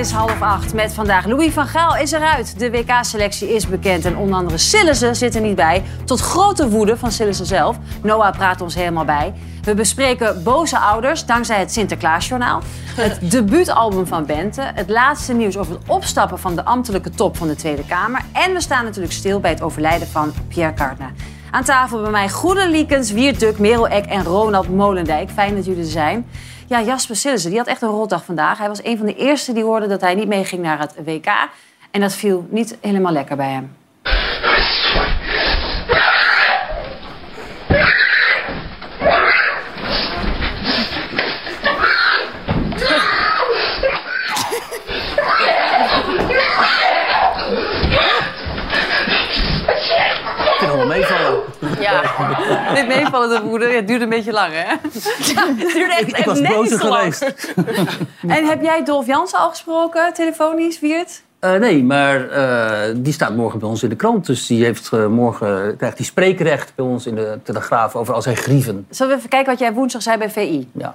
is half acht met vandaag. Louis van Gaal is eruit. De WK-selectie is bekend en onder andere Sillissen zit er niet bij. Tot grote woede van Sillissen zelf. Noah praat ons helemaal bij. We bespreken boze ouders dankzij het Sinterklaasjournaal. Het debuutalbum van Bente. Het laatste nieuws over het opstappen van de ambtelijke top van de Tweede Kamer. En we staan natuurlijk stil bij het overlijden van Pierre Cardin. Aan tafel bij mij Goede Liekens, Wiert Duk, Merel Eck en Ronald Molendijk. Fijn dat jullie er zijn. Ja, Jasper Sillissen, die had echt een rotdag vandaag. Hij was een van de eerste die hoorde dat hij niet meeging naar het WK. En dat viel niet helemaal lekker bij hem. Ik kan wel meevallen. Ja, dit meevallende woede, het duurde een beetje lang, hè? Ja, het duurde echt, Ik, ik was lang. geweest. En heb jij Dolf Jansen al gesproken, telefonisch, Wiert? Eh, nee, maar eh, die staat morgen bij ons in de krant. Dus die heeft eh, morgen krijgt die spreekrecht bij ons in de Telegraaf over al zijn grieven. Zullen we even kijken wat jij woensdag zei bij VI? Ja.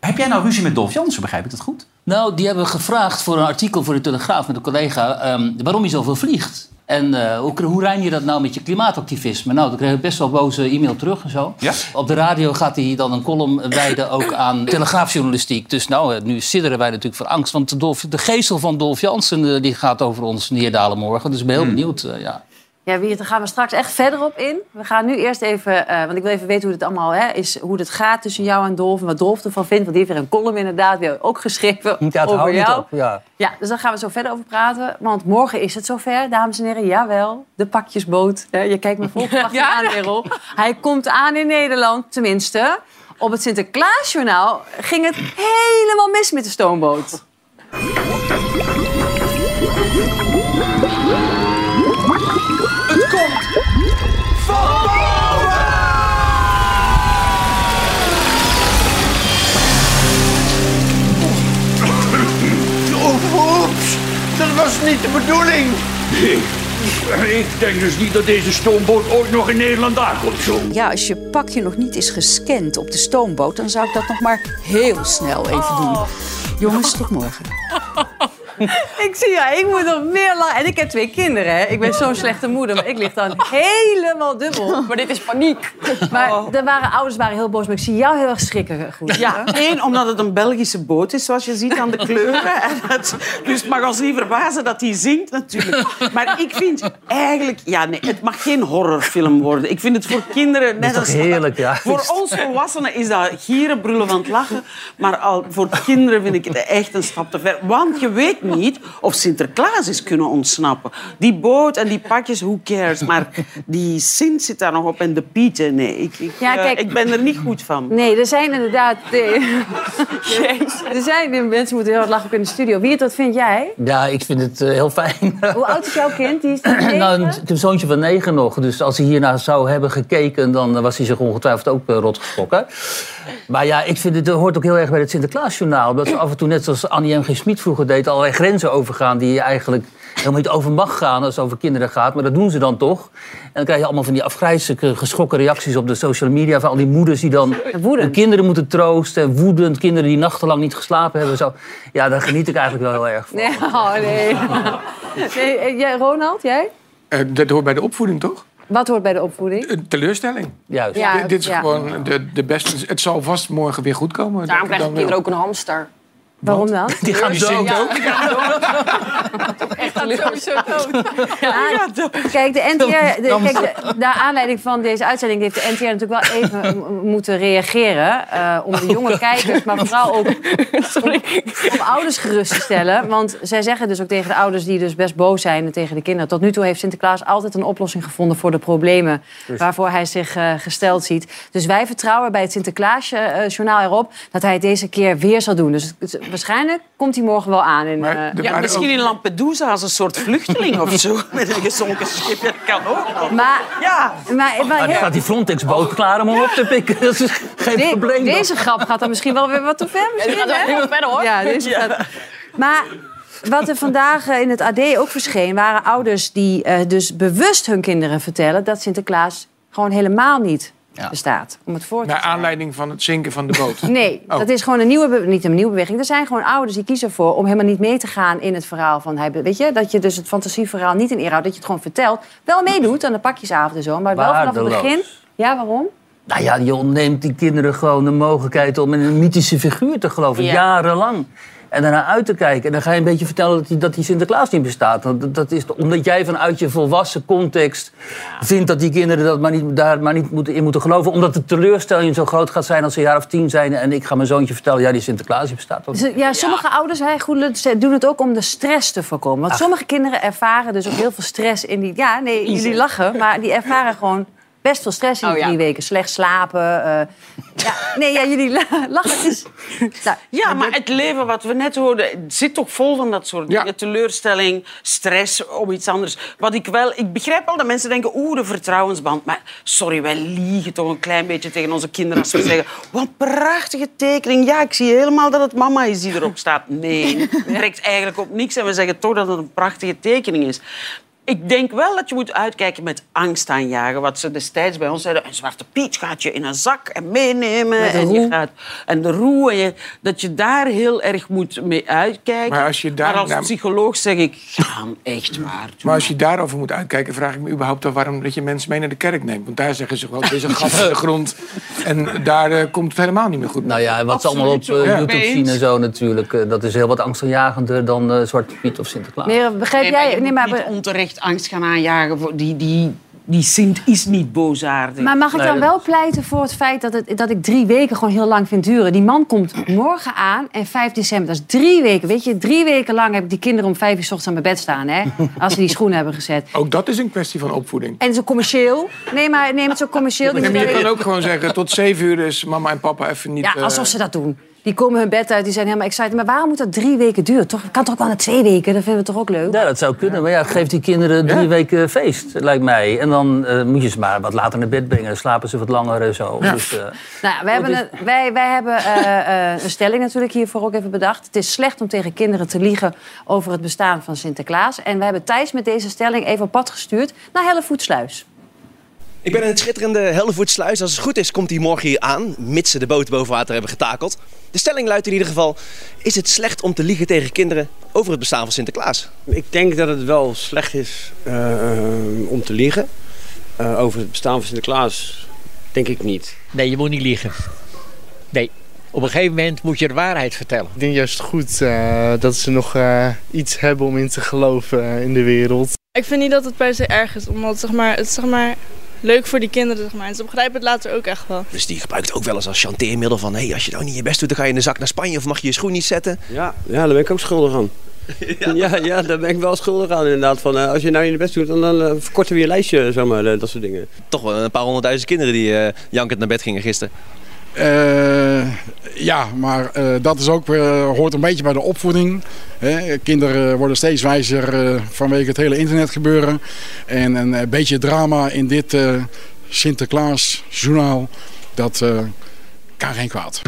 Heb jij nou ruzie met Dolf Jansen, begrijp ik dat goed? Nou, die hebben gevraagd voor een artikel voor de Telegraaf met een collega... ehm, waarom je zoveel vliegt. En eh, hoe, hoe je dat nou met je klimaatactivisme? Nou, dan kreeg ik best wel boze e-mail terug en zo. Ja? Op de radio gaat hij dan een column wijden ook aan telegraafjournalistiek. Dus nou, eh, nu sidderen wij natuurlijk van angst. Want de, Dolf, de geestel van Dolf Jansen eh, die gaat over ons neerdalen morgen. Dus ik ben heel benieuwd, eh, ja. Ja, daar gaan we straks echt verder op in. We gaan nu eerst even, eh, want ik wil even weten hoe het allemaal hè, is, hoe het gaat tussen jou en Dolf en wat Dolf ervan vindt. Want die heeft weer een column inderdaad weer ook geschreven Ja, het over houdt niet jou. op. Ja. Ja, dus daar gaan we zo verder over praten. Want morgen is het zover, dames en heren. Jawel, de pakjesboot. Hè, Je kijkt me vol verwachting aan, Merel. Hij komt aan in Nederland, tenminste. Op het Sinterklaasjournaal ging het helemaal mis met de stoomboot. Was niet de bedoeling. Ik denk dus niet dat deze stoomboot ooit nog in Nederland aankomt, zo. Ja, als je pakje nog niet is gescand op de stoomboot, dan zou ik dat nog maar heel snel even doen. Jongens, tot morgen. Ik zie ja, ik moet nog meer lachen. En ik heb twee kinderen, hè. Ik ben zo'n slechte moeder, maar ik lig dan helemaal dubbel. Maar dit is paniek. Maar er waren, ouders waren heel boos, maar ik zie jou heel erg schrikken. Goed. Ja, één, omdat het een Belgische boot is, zoals je ziet aan de kleuren. En het, dus het mag ons niet verbazen dat hij zingt, natuurlijk. Maar ik vind eigenlijk... Ja, nee, het mag geen horrorfilm worden. Ik vind het voor kinderen... Net is toch als, heerlijk, ja. Voor ons volwassenen is dat gieren, brullen van het lachen. Maar al, voor kinderen vind ik het echt een stap te ver. Want je weet niet of Sinterklaas is kunnen ontsnappen. Die boot en die pakjes, who cares? Maar die Sint zit daar nog op en de Pieten, nee. Ik, ik, Ja, eh, ik ben er niet goed van. Nee, er zijn inderdaad... nee. er zijn mensen moeten heel hard lachen ook in de studio. Wiert, wat vind jij? ja, ik vind het eh, heel fijn. Hoe oud is jouw kind? Die is nou, een, een zoontje van negen nog. Dus als hij hiernaar zou hebben gekeken... dan was hij zich ongetwijfeld ook uh, rot geschrokken. Maar ja, ik vind het dat hoort ook heel erg bij het Sinterklaasjournaal. Dat ze af en toe, net zoals Annie M. G. Smit vroeger deed... allerlei grenzen overgaan die je eigenlijk helemaal niet over mag gaan... als het over kinderen gaat. Maar dat doen ze dan toch. En dan krijg je allemaal van die afgrijzelijke geschrokken reacties op de social media... van al die moeders die dan Woedend. hun kinderen moeten troosten. En woedend, kinderen die nachtenlang niet geslapen hebben. Zo. Ja, daar geniet ik eigenlijk wel heel erg van. Nee, oh, nee. nee eh, jij, Ronald, jij? Eh, dat hoort bij de opvoeding, toch? Wat hoort bij de opvoeding? Een teleurstelling. Juist. Ja, dit, dit is ja. gewoon de, de beste. Het zal vast morgen weer goed komen. Daarom krijgen dan kinderen ook een hamster. Waarom dan? Die gaan dood. Echt sowieso dood. Kijk, de NTR, de, kijk, de, naar aanleiding van deze uitzending heeft de NTR natuurlijk wel even moeten reageren. eh, om de jonge kijkers, maar vooral ook om, om ouders gerust te stellen. Want zij zeggen dus ook tegen de ouders die dus best boos zijn en tegen de kinderen. Tot nu toe heeft Sinterklaas altijd een oplossing gevonden voor de problemen waarvoor hij zich eh, gesteld ziet. Dus wij vertrouwen bij het Sinterklaasjournaal erop dat hij het deze keer weer zal doen. Dus het- waarschijnlijk komt hij morgen wel aan. In, Maar eh, Ja, misschien ook- in Lampedusa als een soort vluchteling of zo. Met een gezonken schip. Dat kan ook maar, Ja. maar, maar heel- staat die Frontex-boot klaar om hem op te pikken. Dat is geen De- probleem. dan. deze grap gaat dan misschien wel weer wat te ver. Ja, gaat hè? wel heel verder, hoor. Ja, deze gaat... Maar wat er vandaag eh, in het AD ook verscheen... waren ouders die eh, dus bewust hun kinderen vertellen... dat Sinterklaas gewoon helemaal niet bestaat. Om het voor te Naar aanleiding van het zinken van de boot. Nee, Oh. dat is gewoon een nieuwe, niet een nieuwe beweging. Er zijn gewoon ouders die kiezen ervoor om helemaal niet mee te gaan in het verhaal van hij. Weet je, dat je dus het fantasieverhaal niet in ere houdt, dat je het gewoon vertelt. Wel meedoet aan de pakjesavond en zo, maar wel vanaf het begin. Ja, waarom? Nou ja, je ontneemt die kinderen gewoon de mogelijkheid om in een mythische figuur te geloven, Ja. jarenlang. En daarna uit te kijken. En dan ga je een beetje vertellen dat die, dat die Sinterklaas niet bestaat. Want dat- dat is omdat jij vanuit je volwassen context vindt dat die kinderen dat maar niet, daar maar niet moeten, in moeten geloven. Omdat de teleurstelling zo groot gaat zijn als ze een jaar of tien zijn. En ik ga mijn zoontje vertellen, ja, die Sinterklaas die bestaat. ook. Dus, ja, sommige ouders ze doen het ook om de stress te voorkomen. Want sommige kinderen ervaren dus ook heel veel stress in die. Ja, nee, jullie lachen, maar die ervaren gewoon best veel stress in die Oh, ja. drie weken. Slecht slapen. eh, ja, nee, ja, jullie la- lachen. Is, nou, Ja, maar het leven wat we net hoorden zit toch vol van dat soort Ja. dingen. Teleurstelling, stress om iets anders. Wat ik wel... Ik begrijp wel dat mensen denken, oeh, de vertrouwensband. Maar sorry, wij liegen toch een klein beetje tegen onze kinderen als we zeggen... Wat een prachtige tekening. Ja, ik zie helemaal dat het mama is die erop staat. Nee, het trekt eigenlijk op niks. En we zeggen toch dat het een prachtige tekening is. Ik denk wel dat je moet uitkijken met angst aanjagen. Wat ze destijds bij ons zeiden. Een zwarte piet gaat je in een zak en meenemen. En, je gaat, en de roe. En je, dat je daar heel erg moet mee uitkijken. Maar als je daar- Maar als nou- psycholoog zeg ik, ga echt waar. doe Maar als je daarover moet uitkijken, vraag ik me überhaupt af waarom dat je mensen mee naar de kerk neemt. Want daar zeggen ze gewoon, er is een gat in de grond. En daar eh, komt het helemaal niet meer goed. Nou ja, en wat ze allemaal op eh. YouTube Ja. zien en zo natuurlijk. eh, dat is heel wat angstaanjagender dan Zwarte Piet of Sinterklaas. Meer, begrijp Nee, maar jij? Nee, maar, niet onterecht angst gaan aanjagen. Voor die, die, die Sint is niet boosaardig. maar mag ik dan wel pleiten voor het feit dat, het, dat ik drie weken gewoon heel lang vind duren? Die man komt morgen aan en 5 december, dat is drie weken. Weet je, drie weken lang heb ik die kinderen om vijf uur 's ochtends aan mijn bed staan, hè? Als ze die schoenen hebben gezet. Ook dat is een kwestie van opvoeding. En zo commercieel. Nee, maar neem het zo commercieel. Die Nee, maar je kan ook gewoon zeggen, tot zeven uur is mama en papa even niet... Ja, eh, alsof ze dat doen. Die komen hun bed uit, die zijn helemaal excited. Maar waarom moet dat drie weken duren? Toch, kan toch ook wel na twee weken? Dat vinden we toch ook leuk? Ja, dat zou kunnen. Maar ja, geef die kinderen drie weken feest, lijkt mij. En dan eh, moet je ze maar wat later naar bed brengen. Dan slapen ze wat langer en zo. Dus, eh, Nou, wij hebben, een, wij, wij hebben eh, eh, een stelling natuurlijk hiervoor ook even bedacht. Het is slecht om tegen kinderen te liegen over het bestaan van Sinterklaas. En we hebben Thijs met deze stelling even op pad gestuurd naar Hellevoetsluis. Ik ben in het schitterende Hellevoetsluis. Als het goed is, komt hij morgen hier aan, mits ze de boot boven water hebben getakeld. De stelling luidt in ieder geval: Is het slecht om te liegen tegen kinderen over het bestaan van Sinterklaas? Ik denk dat het wel slecht is eh, eh, om te liegen. Eh, over het bestaan van Sinterklaas denk ik niet. Nee, je moet niet liegen. Nee. Op een gegeven moment moet je de waarheid vertellen. Ik denk juist goed eh, dat ze nog eh, iets hebben om in te geloven in de wereld. Ik vind niet dat het per se erg is, omdat zeg maar, het zeg maar, leuk voor die kinderen. Zeg maar. En ze begrijpen het later ook echt wel. Dus die gebruikt het ook wel eens als chanteermiddel van... Hey, als je nou niet je best doet, dan ga je in de zak naar Spanje... of mag je je schoen niet zetten. Ja, ja daar ben ik ook schuldig aan. Ja, ja, daar ben ik wel schuldig aan inderdaad. Van, eh, als je nou niet je best doet, dan, dan eh, verkorten we je lijstje, zomaar, eh, dat soort dingen. Toch wel een paar honderdduizend kinderen die eh jankend naar bed gingen gisteren. Eh, ja, maar eh, dat is ook, weer- hoort een beetje bij de opvoeding. Hè. Kinderen worden steeds wijzer eh, vanwege het hele internet gebeuren. En een eh, beetje drama in dit eh Sinterklaas-journaal, dat eh, kan geen kwaad.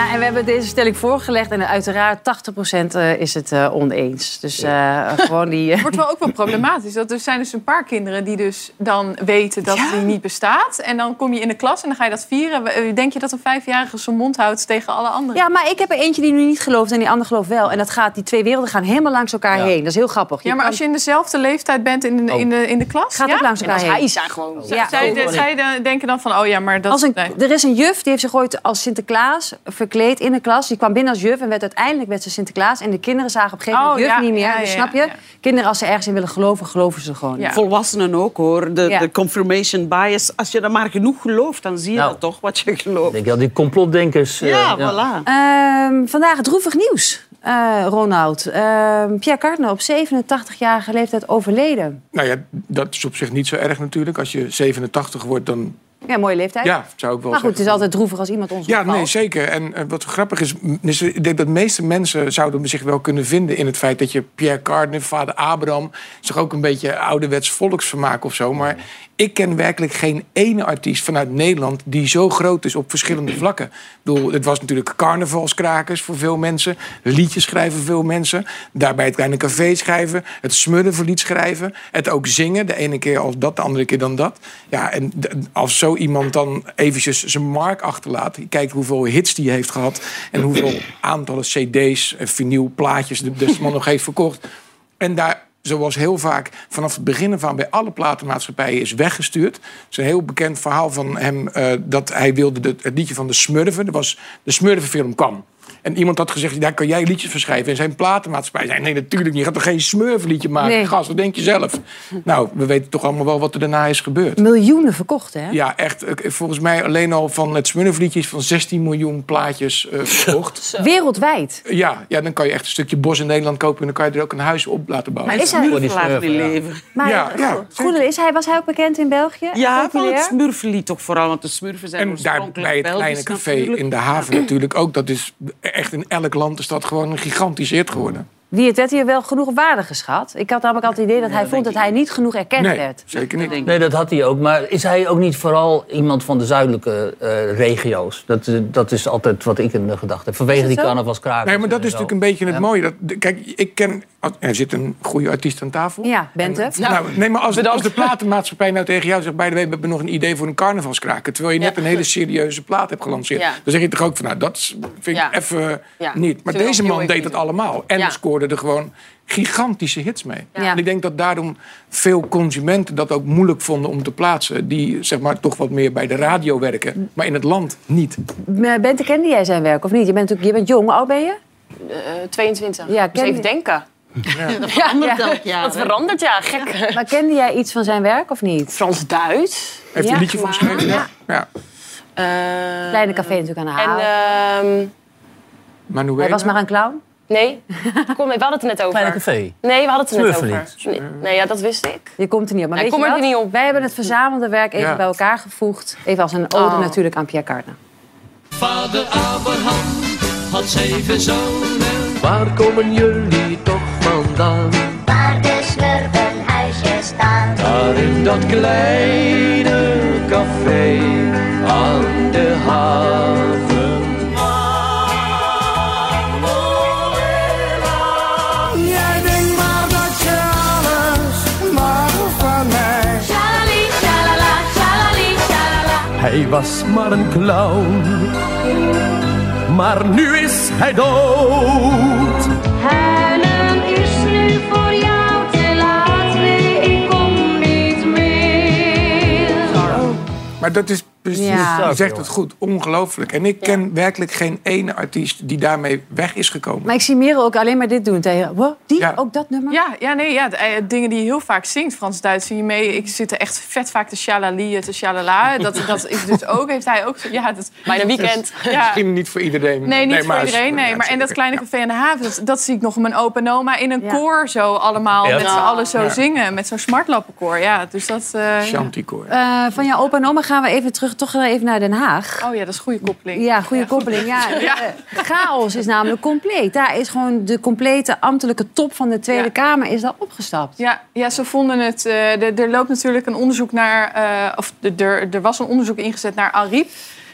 Ja, en we hebben deze stelling voorgelegd. En uiteraard 80% eh, is het eh, oneens. Dus eh, gewoon die... Het wordt wel ook wel problematisch. Dat er zijn dus een paar kinderen die dus dan weten dat die niet bestaat. En dan kom je in de klas en dan ga je dat vieren. Denk je dat een vijfjarige zijn mond houdt tegen alle anderen? Ja, maar ik heb er eentje die nu niet gelooft en die ander gelooft wel. En dat gaat, die twee werelden gaan helemaal langs elkaar Ja. heen. Dat is heel grappig. Ja, maar als je in dezelfde leeftijd bent in de, in de, in de klas... Gaat ja? ook langs elkaar heen. hij zijn gewoon... Ja. Zij, zij, zij de- denken dan van, oh ja, maar dat... Als een, nee. er is een juf, die heeft zich ooit als Sinterklaas verkleed in de klas. Die kwam binnen als juf en werd uiteindelijk werd ze Sinterklaas. En de kinderen zagen op een gegeven moment Oh, juf ja, niet meer. ja, dus ja, snap je? ja. Kinderen, als ze ergens in willen geloven, geloven ze gewoon. Volwassenen ook hoor. De, Ja. de confirmation bias. Als je er maar genoeg gelooft, dan zie je Nou. dat toch wat je gelooft. denk je al, die complotdenkers... eh, Ja, voilà. Ehm, vandaag droevig nieuws, eh, Ronald. Ehm, Pierre Cardin op 87-jarige leeftijd overleden. Nou ja, dat is op zich niet zo erg natuurlijk. Als je 87 wordt, dan... Ja, mooie leeftijd. Ja, zou ik wel maar goed, zeggen. het is altijd droevig als iemand ons Ja, opvalt. nee, zeker. En eh, wat grappig is, is, ik denk dat de meeste mensen zouden zich wel kunnen vinden in het feit dat je Pierre Cardin, vader Abraham, is toch ook een beetje ouderwets volksvermaak of zo. Maar ik ken werkelijk geen ene artiest vanuit Nederland die zo groot is op verschillende vlakken. Ik bedoel, het was natuurlijk carnavalskrakers voor veel mensen. Liedjes schrijven veel mensen. Daarbij het kleine café schrijven. Het smurrenverlied schrijven. Het ook zingen. De ene keer als dat, de andere keer dan dat. Ja, en als zo iemand dan eventjes zijn mark achterlaat. Je kijkt hoeveel hits die heeft gehad. En hoeveel aantallen cd's, en vinyl, plaatjes de man nog heeft verkocht. En daar, zoals heel vaak vanaf het begin van bij alle platenmaatschappijen is weggestuurd. Het is een heel bekend verhaal van hem eh, dat hij wilde de- het liedje van de Smurfen. Er was, de Smurfenfilm kwam. En iemand had gezegd, daar kan jij liedjes van schrijven. En zijn platenmaatschappij zei, nee natuurlijk niet. Je gaat toch geen smurfliedje maken? Nee. Gast, wat denk je zelf? Nou, we weten toch allemaal wel wat er daarna is gebeurd. Miljoenen verkocht, hè? Ja, echt. eh, Volgens mij alleen al van het Smurfliedje is van 16 miljoen plaatjes eh, verkocht. Wereldwijd. Ja, ja, dan kan je echt een stukje bos in Nederland kopen... en dan kan je er ook een huis op laten bouwen. Maar is hij- Smurfen laten die leven. Maar Ja, ja, Goedele, is hij, was hij ook bekend in België? Ja, van het smurfenlied toch vooral, want de smurfen zijn En daar bij het kleine café natuurlijk. in de haven natuurlijk ook. Dat is echt in elk land is dat gewoon hit geworden. Wie het werd hier wel genoeg waarde geschat. Ik had namelijk altijd het idee dat hij vond dat hij niet genoeg erkend Nee, werd. zeker niet. Nee, dat had hij ook. Maar is hij ook niet vooral iemand van de zuidelijke eh, regio's? Dat, eh, dat is altijd wat ik in de gedachte heb. Vanwege het die zo? carnavalskrakers. Nee, maar dat is zo. natuurlijk een beetje het Ja. mooie. Dat, kijk, ik ken... Er zit een goede artiest aan tafel. Ja, Bente. Nou, nee, maar als, als de platenmaatschappij nou tegen jou zegt... bij de week, we hebben nog een idee voor een carnavalskraker... terwijl je net een hele serieuze plaat hebt gelanceerd... Ja. dan zeg je toch ook van, nou, dat vind ik Ja. even Ja. niet. Maar deze man deed het allemaal. En Ja. Scoorde er gewoon gigantische hits mee. Ja. En ik denk dat daarom veel consumenten dat ook moeilijk vonden om te plaatsen... die zeg maar toch wat meer bij de radio werken, maar in het land niet. Maar Bente, kende jij zijn werk of niet? Je bent, natuurlijk, je bent jong, hoe oud ben je? Eh, 22. Ja, dus even je- denken. Dat verandert Ja. elk jaar. Dat hè? verandert, ja, gek. Maar kende jij iets van zijn werk of niet? Frans-Duits. Heeft Ja, een liedje voor maar- geschreven? Ja. ja. Eh, Kleine café natuurlijk aan de En, haal. ehm, Manuela? hij was maar een clown? Nee. Kom, we hadden het er net over. Kleine café. Nee, we hadden het er net over. Nee, nee, ja, dat wist ik. Je komt er niet op. Maar weet kom je er wat? niet op. Wij hebben het verzamelde werk even Ja. bij elkaar gevoegd. Even als een ode Oh. natuurlijk aan Pierre Cardin. Vader Abraham had zeven zonen. Waar komen jullie toch vandaan? Waar de smurfenhuisjes staan. Daar in dat kleine café aan de haven. Hij was maar een clown, maar nu is hij dood. Huilen is nu voor jou te laat. Nee, ik kom niet meer. Maar dat is precies, Ja. je zegt het goed, ongelooflijk. En ik ken werkelijk geen ene artiest die daarmee weg is gekomen. Maar ik zie Merel ook alleen maar dit doen tegen... Wow, die? Ja. Ook dat nummer? Ja, ja, nee, ja, de, eh, dingen die je heel vaak zingt, Frans-Duits, zie je mee. Ik zit er echt vet vaak te shalali, te shalala. Dat, dat is dus ook, heeft hij ook... Ja, dat, Bijna weekend. Ja. Misschien niet voor iedereen. Nee, niet maar voor iedereen. Nee. Maar en dat kleine café aan de haven, dat, dat zie ik nog mijn opa en oma in een Ja. koor zo allemaal. Ja. Met z'n allen zo Ja. zingen. Met zo'n smartlappenkoor. Ja, dus dat... eh, ja. Chanticoor. Eh, van jouw opa en oma gaan we even terug, toch even naar Den Haag. Oh ja, dat is een goede koppeling. Ja, goede koppeling. Ja, Ja. chaos is namelijk compleet. Daar is gewoon de complete ambtelijke top van de Tweede Ja. Kamer is daar opgestapt. Ja, ja, ze vonden het. eh, er- loopt natuurlijk een onderzoek naar. eh, of er, er was een onderzoek ingezet naar Ariep.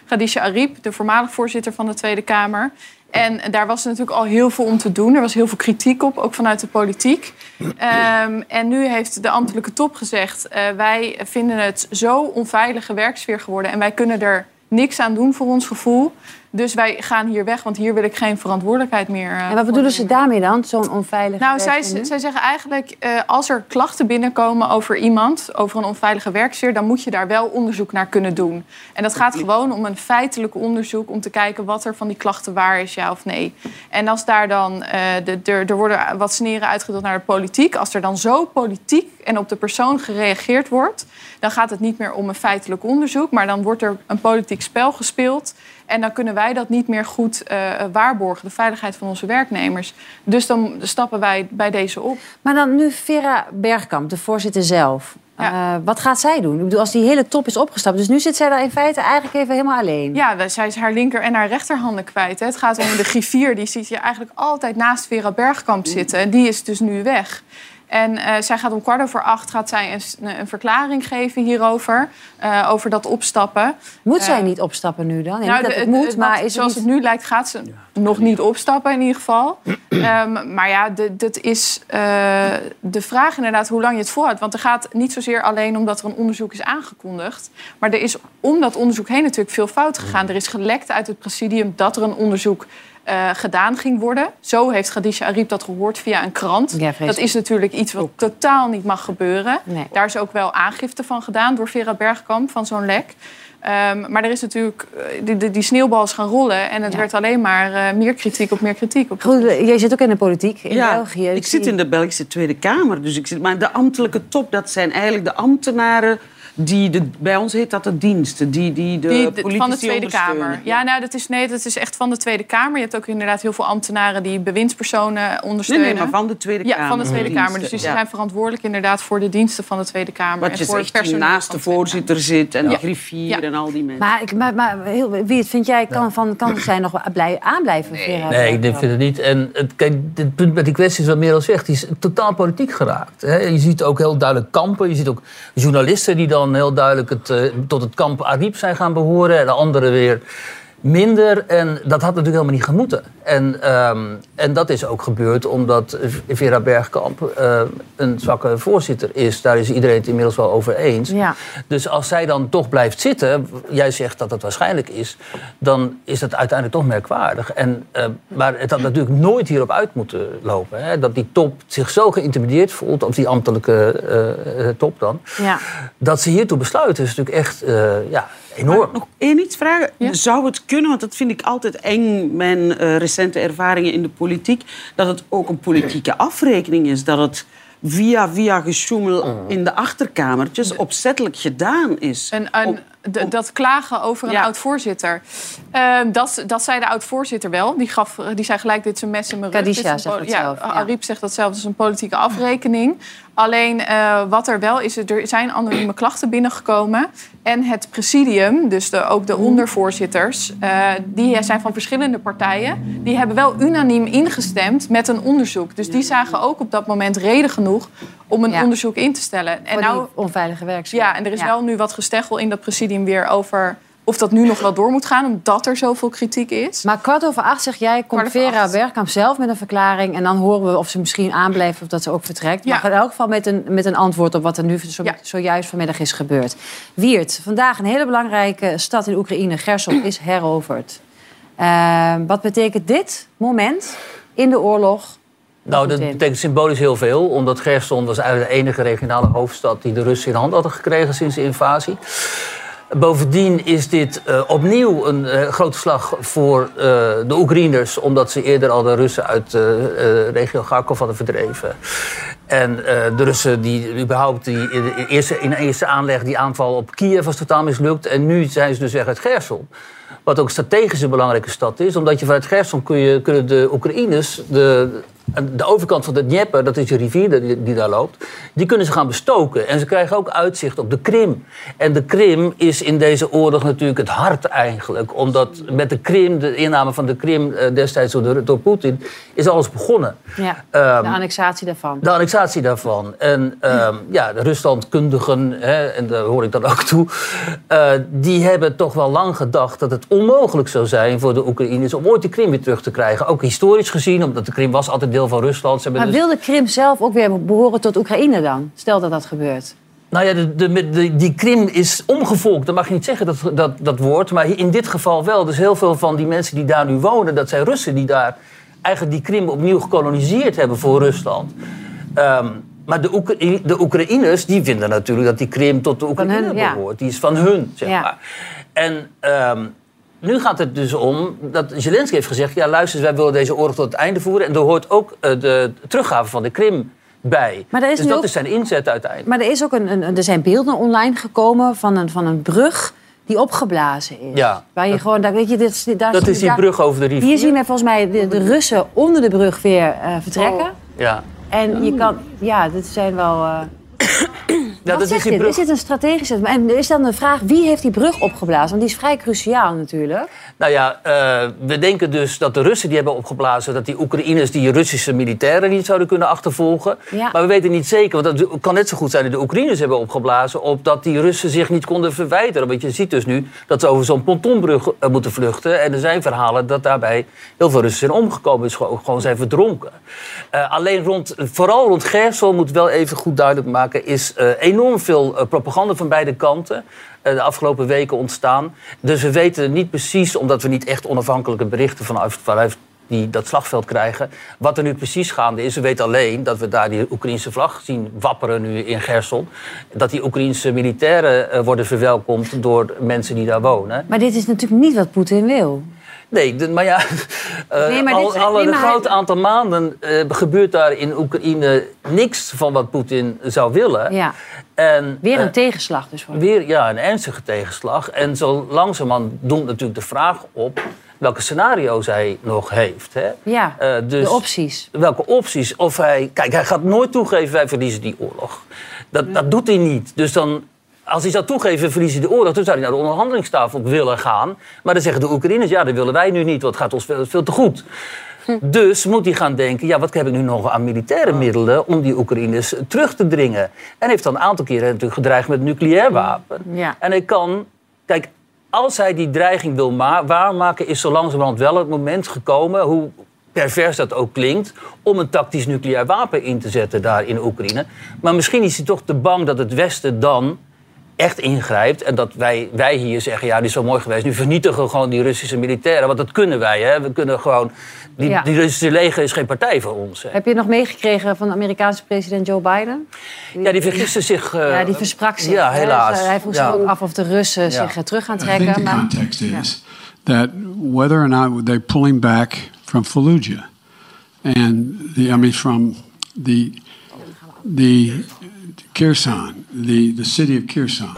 Khadija Ariep, de voormalig voorzitter van de Tweede Kamer. En daar was natuurlijk al heel veel om te doen. Er was heel veel kritiek op, ook vanuit de politiek. Ehm, en nu heeft de ambtelijke top gezegd: eh, wij vinden het zo onveilige werksfeer geworden en wij kunnen er niks aan doen voor ons gevoel. Dus wij gaan hier weg, want hier wil ik geen verantwoordelijkheid meer. eh, En wat bedoelen ze daarmee dan? Zo'n onveilige Nou, zij, zij zeggen eigenlijk, eh, als er klachten binnenkomen over iemand, over een onveilige werksfeer, dan moet je daar wel onderzoek naar kunnen doen. En dat gaat gewoon om een feitelijk onderzoek om te kijken wat er van die klachten waar is, ja of nee. En als daar dan, eh, de, er, er worden wat sneren uitgedeeld naar de politiek, als er dan zo politiek en op de persoon gereageerd wordt, dan gaat het niet meer om een feitelijk onderzoek, maar dan wordt er een politiek spel gespeeld. En dan kunnen wij dat niet meer goed eh, waarborgen, de veiligheid van onze werknemers. Dus dan stappen wij bij deze op. Maar dan nu Vera Bergkamp, de voorzitter zelf. Ja. Eh, wat gaat zij doen? Ik bedoel, als die hele top is opgestapt. Dus nu zit zij daar in feite eigenlijk even helemaal alleen. Ja, zij is haar linker en haar rechterhanden kwijt. Hè. Het gaat om de griffier. Die ziet je eigenlijk altijd naast Vera Bergkamp zitten. En die is dus nu weg. En eh, zij gaat om kwart over acht gaat zij een, een verklaring geven hierover. eh, over dat opstappen. Moet zij Eh, niet opstappen nu dan? Nee, nou, niet dat het moet, maar is zoals het het nu lijkt, gaat ze nog niet opstappen in ieder geval. Ehm, maar ja, dat is eh, de vraag inderdaad hoe lang je het volhoudt. Want er gaat niet zozeer alleen omdat er een onderzoek is aangekondigd. Maar er is om dat onderzoek heen natuurlijk veel fout gegaan. Er is gelekt uit het presidium dat er een onderzoek eh, gedaan ging worden. Zo heeft Khadija Ariep dat gehoord via een krant. Ja, dat is natuurlijk iets wat totaal niet mag gebeuren. Nee. Daar is ook wel aangifte van gedaan door Vera Bergkamp van zo'n lek. Ehm, maar er is natuurlijk, eh, die, die, die sneeuwbal is gaan rollen en het werd alleen maar eh, meer kritiek op meer kritiek. Op Goed, jij zit ook in de politiek in ja, België. ik zit in de Belgische Tweede Kamer. Dus ik zit, maar de ambtelijke top, dat zijn eigenlijk de ambtenaren die... De, bij ons heet dat de diensten, die, die de Die- de- politici van de Tweede. Kamer. Ja, nou, dat is, nee, dat is echt van de Tweede Kamer. Je hebt ook inderdaad heel veel ambtenaren die bewindspersonen ondersteunen. Nee, nee, maar van de Tweede Ja, Kamer. van de Tweede Diensten, Kamer. Dus die ja. zijn verantwoordelijk inderdaad voor de diensten van de Tweede Kamer. Wat en je voor zegt, het die personeel naast de voorzitter zit en de griffier en al die mensen. Maar, ik- maar, maar heel, wie het vind jij, kan, van, kan zij nog wel blij, aanblijven? Vera Nee, ik vind het niet. En het, kijk, het punt met die kwestie is wat Merel zegt. Die is totaal politiek geraakt. Hè. Je ziet ook heel duidelijk kampen. Je ziet ook journalisten die dan heel duidelijk het, eh, tot het kamp Ariep zijn gaan behoren. En de anderen weer minder. En dat had natuurlijk helemaal niet gemoeten. En, ehm, en dat is ook gebeurd omdat Vera Bergkamp eh, een zwakke voorzitter is. Daar is iedereen het inmiddels wel over eens. Ja. Dus als zij dan toch blijft zitten, jij zegt dat het waarschijnlijk is, dan is dat uiteindelijk toch merkwaardig. En, eh, maar het had natuurlijk nooit hierop uit moeten lopen. Hè? Dat die top zich zo geïntimideerd voelt, of die ambtelijke eh, top dan, Ja. dat ze hiertoe besluiten is natuurlijk echt ja, enorm. Nog één iets vragen. Zou het kunnen, want dat vind ik altijd eng, mijn eh, recente ervaringen in de politiek, dat het ook een politieke afrekening is. Dat het via, via gesjoemel in de achterkamertjes opzettelijk gedaan is. Een, d- dat klagen over een Ja. oud-voorzitter. Ehm, dat, dat zei de oud-voorzitter wel. Die, gaf, die zei gelijk, dit is een mes in mijn rug. Een zegt dat ja, zelf, ja. Ariep zegt dat zelf. Het is een politieke afrekening. Alleen eh, wat er wel is, er zijn anonieme klachten binnengekomen. En het presidium, dus de, ook de ondervoorzitters... eh, die zijn van verschillende partijen. Die hebben wel unaniem ingestemd met een onderzoek. Dus die zagen ook op dat moment reden genoeg... om een Ja. onderzoek in te stellen. En nou, onveilige werkzaam. ja, en er is Ja. wel nu wat gesteggel in dat presidium weer over of dat nu nog wel door moet gaan, omdat er zoveel kritiek is. Maar kwart over acht zeg jij, komt Vera. Bergkamp zelf met een verklaring... en dan horen we of ze misschien aanblijft of dat ze ook vertrekt. Ja. Maar in elk geval met een, met een antwoord op wat er nu zo, zojuist vanmiddag is gebeurd. Wiert, vandaag een hele belangrijke stad in Oekraïne, Gerson, is heroverd. Eh, wat betekent dit moment in de oorlog? Nou, dat betekent symbolisch heel veel. Omdat Gerson was eigenlijk de enige regionale hoofdstad... die de Russen in hand hadden gekregen sinds de invasie. Bovendien is dit eh, opnieuw een eh, grote slag voor eh, de Oekraïners... omdat ze eerder al de Russen uit de regio Kharkov hadden verdreven. En de Russen die überhaupt die, in, de eerste, in eerste aanleg... die aanval op Kiev was totaal mislukt. En nu zijn ze dus weg uit Gerson. Wat ook strategisch een belangrijke stad is. Omdat je vanuit Gerson kun je, kunnen de Oekraïners... De, de overkant van de Dnieper, dat is de rivier die, die daar loopt... die kunnen ze gaan bestoken. En ze krijgen ook uitzicht op de Krim. En de Krim is in deze oorlog natuurlijk het hart eigenlijk. Omdat met de Krim, de inname van de Krim eh, destijds door, door Poetin... is alles begonnen. Ja, Ehm, de annexatie daarvan. De annexatie daarvan. En ehm, ja, de Ruslandkundigen, hè, en daar hoor ik dan ook toe... eh, die hebben toch wel lang gedacht dat het onmogelijk zou zijn voor de Oekraïners... om ooit de Krim weer terug te krijgen. Ook historisch gezien, omdat de Krim was altijd deel van Rusland. Ze Maar dus- wil de Krim zelf ook weer behoren tot Oekraïne dan? Stel dat dat gebeurt. Nou ja, de, de, de- die Krim is omgevolkt. Dat mag je niet zeggen, dat, dat, dat woord. Maar in dit geval wel. Dus heel veel van die mensen die daar nu wonen... dat zijn Russen die daar eigenlijk die Krim opnieuw gekoloniseerd hebben voor Rusland. Ehm, maar de, Oekra- de Oekraïners die vinden natuurlijk dat die Krim tot de Oekraïne hun, ja. behoort. Die is van hun, zeg Ja. maar. En ehm, nu gaat het dus om dat Zelensky heeft gezegd... ja, luister, eens, wij willen deze oorlog tot het einde voeren... en er hoort ook eh, de teruggave van de Krim bij. Maar er is dus dat ook- is zijn inzet uiteindelijk. Maar er, is ook een, een, er zijn beelden online gekomen van een, van een brug die opgeblazen is. Ja. Waar je gewoon, daar, weet je, dit, daar Dat is die daar- brug over de rivier. Hier zien we volgens mij de, de Russen onder de brug weer eh, vertrekken. Ja. En je kan, ja, dit zijn wel. eh, Wat dat is die dit? brug. Is dit een strategische... En er is dan de vraag, wie heeft die brug opgeblazen? Want die is vrij cruciaal natuurlijk. Nou ja, eh, we denken dus dat de Russen die hebben opgeblazen... dat die Oekraïners die Russische militairen niet zouden kunnen achtervolgen. Ja. Maar we weten niet zeker, want het kan net zo goed zijn... dat de Oekraïners hebben opgeblazen... op dat die Russen zich niet konden verwijderen. Want je ziet dus nu dat ze over zo'n pontonbrug eh, moeten vluchten. En er zijn verhalen dat daarbij heel veel Russen zijn omgekomen. Dus gewoon, zijn verdronken. Eh, alleen rond, vooral rond Gersel, moet wel even goed duidelijk maken... is eh, enorm veel eh, propaganda van beide kanten eh, de afgelopen weken ontstaan. Dus we weten niet precies, omdat we niet echt onafhankelijke berichten vanuit, die, dat slagveld krijgen, wat er nu precies gaande is. We weten alleen dat we daar die Oekraïnse vlag zien wapperen nu in Gerson. Dat die Oekraïnse militairen worden verwelkomd door mensen die daar wonen. Maar dit is natuurlijk niet wat Poetin wil. Nee, de- maar ja, eh, Nee, maar al, dit- al nee, een maar groot aantal maanden eh, gebeurt daar in Oekraïne niks van wat Poetin zou willen. Ja. En, Weer een eh, tegenslag dus. Voor Weer ja, een ernstige tegenslag. En zo langzamerhand doemt natuurlijk de vraag op welke scenario's hij nog heeft. Hè? Ja, dus de opties. Welke opties? Of hij, kijk, hij gaat nooit toegeven, wij verliezen die oorlog. Dat, dat doet hij niet. Dus dan, als hij zou toegeven, verliezen die oorlog... dan zou hij naar de onderhandelingstafel willen gaan. Maar dan zeggen de Oekraïners, ja, dat willen wij nu niet... want het gaat ons veel, veel te goed. Dus moet hij gaan denken, ja, wat heb ik nu nog aan militaire middelen... om die Oekraïners terug te dringen? En heeft dan een aantal keren natuurlijk gedreigd met nucleair wapen. Ja. En hij kan... Kijk, als hij die dreiging wil ma- waarmaken... is zo langzamerhand wel het moment gekomen... hoe pervers dat ook klinkt... om een tactisch nucleair wapen in te zetten daar in Oekraïne. Maar misschien is hij toch te bang dat het Westen dan echt ingrijpt... en dat wij, wij hier zeggen, ja, dit is zo mooi geweest... nu vernietigen we gewoon die Russische militairen. Want dat kunnen wij, hè. We kunnen gewoon... Die, Ja. die Russische leger is geen partij voor ons. Hè. Heb je nog meegekregen van de Amerikaanse president Joe Biden? Ja, die vergiste zich... eh, ja, die versprak zich. Ja, helaas. Dus, hij vroeg Ja. zich ook af of de Russen Ja. zich eh, terug gaan trekken. the Maar, context is that whether or not they're pulling back from Fallujah, and the, I mean from the the The the city of Kherson.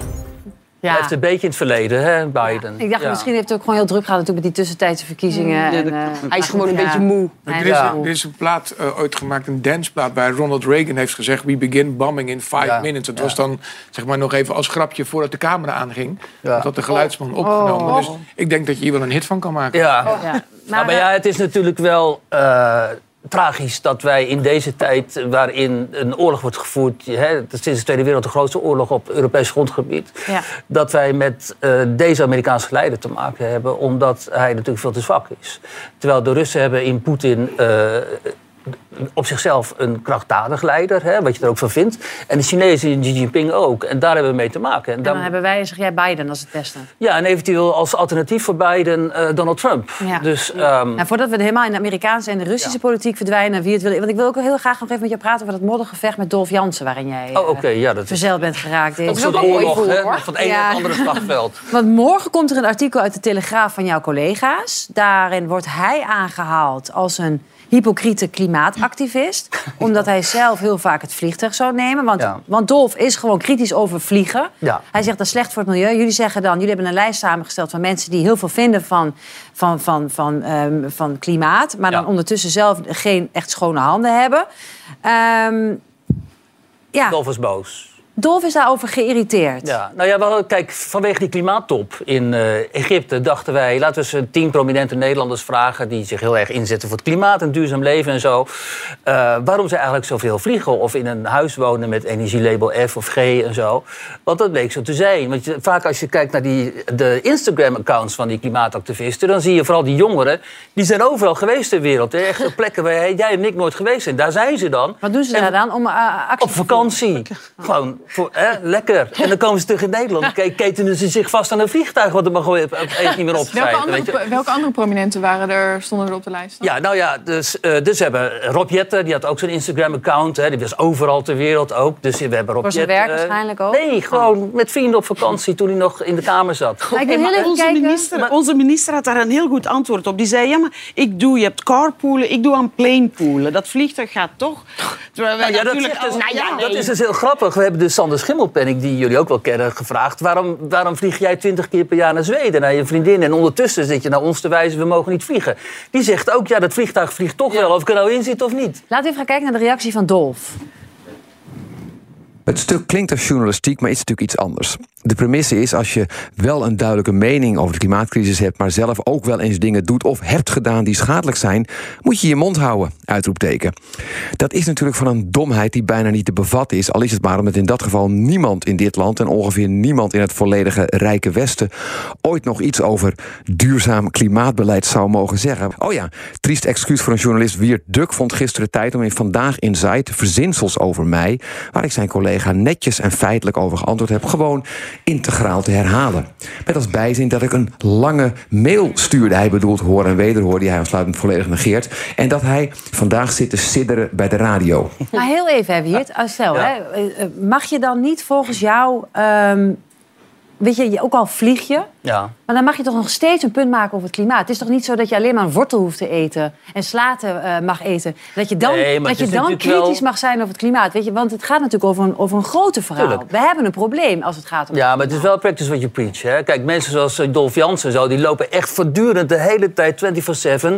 Hij heeft een beetje in het verleden, hè, Biden. ik dacht, Ja. misschien heeft het ook gewoon heel druk gehad natuurlijk met die tussentijdse verkiezingen. en, eh, Hij is gewoon een ja. beetje moe. Hij Er is er een plaat eh, ooit gemaakt, een danceplaat, waar Ronald Reagan heeft gezegd: We begin bombing in five Ja, minutes. Het ja. was dan zeg maar nog even als grapje voordat de camera aanging. Ja. Dat had de geluidsman opgenomen. Oh. Dus ik denk dat je hier wel een hit van kan maken. Ja. Ja. Maar, ja, het is natuurlijk wel eh, tragisch dat wij in deze tijd waarin een oorlog wordt gevoerd, hè, sinds de Tweede Wereld de grootste oorlog op Europees grondgebied, Ja. dat wij met eh, deze Amerikaanse leider te maken hebben, omdat hij natuurlijk veel te zwak is. Terwijl de Russen hebben in Poetin eh, op zichzelf een krachtdadig leider, hè, wat je er ook van vindt. En de Chinezen in Xi Jinping ook. En daar hebben we mee te maken. En En dan- dan hebben wij, zeg jij, Biden als het beste. ja, en eventueel als alternatief voor Biden eh, Donald Trump. Ja. Dus, ehm, Nou, voordat we helemaal in de Amerikaanse en de Russische politiek verdwijnen, wie het wil. Want ik wil ook heel graag nog even met je praten over dat moddergevecht met Dolf Jansen, waarin jij Oh, oké, ja, dat is verzeild bent geraakt. dat is een ook mooi oorlog, voor, hè? hoor. Van het ene naar het andere slagveld. Want morgen komt er een artikel uit de Telegraaf van jouw collega's. Daarin wordt hij aangehaald als een hypocriete klimaatactivist. omdat hij zelf heel vaak het vliegtuig zou nemen. Want, Ja. want Dolf is gewoon kritisch over vliegen. Ja. Hij zegt dat is slecht voor het milieu. Jullie zeggen dan, jullie hebben een lijst samengesteld van mensen die heel veel vinden van, van, van, van, ehm, van klimaat. Maar dan ondertussen zelf geen echt schone handen hebben. Ehm, ja, Dolf is boos. Dolf is daarover geïrriteerd. Ja, nou ja, wel, kijk, vanwege die klimaattop in eh, Egypte dachten wij... laten we eens tien prominente Nederlanders vragen... die zich heel erg inzetten voor het klimaat en duurzaam leven en zo... eh, waarom ze eigenlijk zoveel vliegen of in een huis wonen met energielabel F of G en zo. Want dat bleek zo te zijn. Want je, vaak als je kijkt naar die, de Instagram-accounts van die klimaatactivisten... dan zie je vooral die jongeren, die zijn overal geweest ter wereld. Hè? Echt op plekken waar jij en ik nooit geweest zijn. Daar zijn ze dan. Wat doen ze daar dan om uh, actie Op vakantie. Gewoon voor, hè, lekker. En dan komen ze terug in Nederland. Ke- Ketenen ze zich vast aan een vliegtuig, wat er maar gewoon even niet meer op Welke zijn. andere, Weet je? welke andere prominenten waren er, stonden er op de lijst? Ja, nou ja, dus, eh, dus we hebben Rob Jetten, die had ook zo'n Instagram-account. hè, Die was overal ter wereld ook. Dus we hebben Rob Voor zijn Jetten, werk eh, waarschijnlijk ook? Nee, gewoon met vrienden op vakantie toen hij nog in de kamer zat. Ik wil onze, kijken. minister, onze minister had daar een heel goed antwoord op. Die zei, ja, maar ik doe, je hebt carpoolen, ik doe aan planepoolen. Dat vliegtuig gaat toch? Terwijl wij Nou ja, dat, natuurlijk is, al- nou ja, dat is dus heel grappig. We hebben de Sander Schimmelpenning, die jullie ook wel kennen, gevraagd. Waarom, waarom vlieg jij twintig keer per jaar naar Zweden, naar je vriendin? En ondertussen zit je naar ons te wijzen, we mogen niet vliegen. Die zegt ook, ja, dat vliegtuig vliegt toch wel, of ik er nou in zit of niet. Laten we even gaan kijken naar de reactie van Dolf. Het stuk klinkt als journalistiek, maar is natuurlijk iets anders. De premisse is als je wel een duidelijke mening over de klimaatcrisis hebt, maar zelf ook wel eens dingen doet of hebt gedaan die schadelijk zijn, moet je je mond houden. Uitroepteken. Dat is natuurlijk van een domheid die bijna niet te bevatten is, al is het maar omdat in dat geval niemand in dit land en ongeveer niemand in het volledige rijke Westen ooit nog iets over duurzaam klimaatbeleid zou mogen zeggen. Oh ja, triest excuus voor een journalist Wiert Duk vond gisteren tijd om in Vandaag Insight verzinsels over mij, waar ik zijn collega netjes en feitelijk over geantwoord heb, gewoon integraal te herhalen. Met als bijzin dat ik een lange mail stuurde, hij bedoelt hoor en wederhoor, die hij aansluitend volledig negeert, en dat hij vandaag zit te sidderen bij de radio. Maar heel even, Wiert. Als Stel, hè, eh, eh, mag je dan niet volgens jou... ehm, weet je, je- ook al vlieg je... Ja. Maar dan mag je toch nog steeds een punt maken over het klimaat. Het is toch niet zo dat je alleen maar een wortel hoeft te eten... en slaten eh, mag eten. Dat je dan, Nee, dat je dan kritisch wel- mag zijn over het klimaat. Weet je? Want het gaat natuurlijk over een, over een grote verhaal. Tuurlijk. We hebben een probleem als het gaat om... Ja, maar het is wel practice what you preach. Hè? Kijk, mensen zoals eh, Dolph Jansen en zo, die lopen echt voortdurend de hele tijd 24-7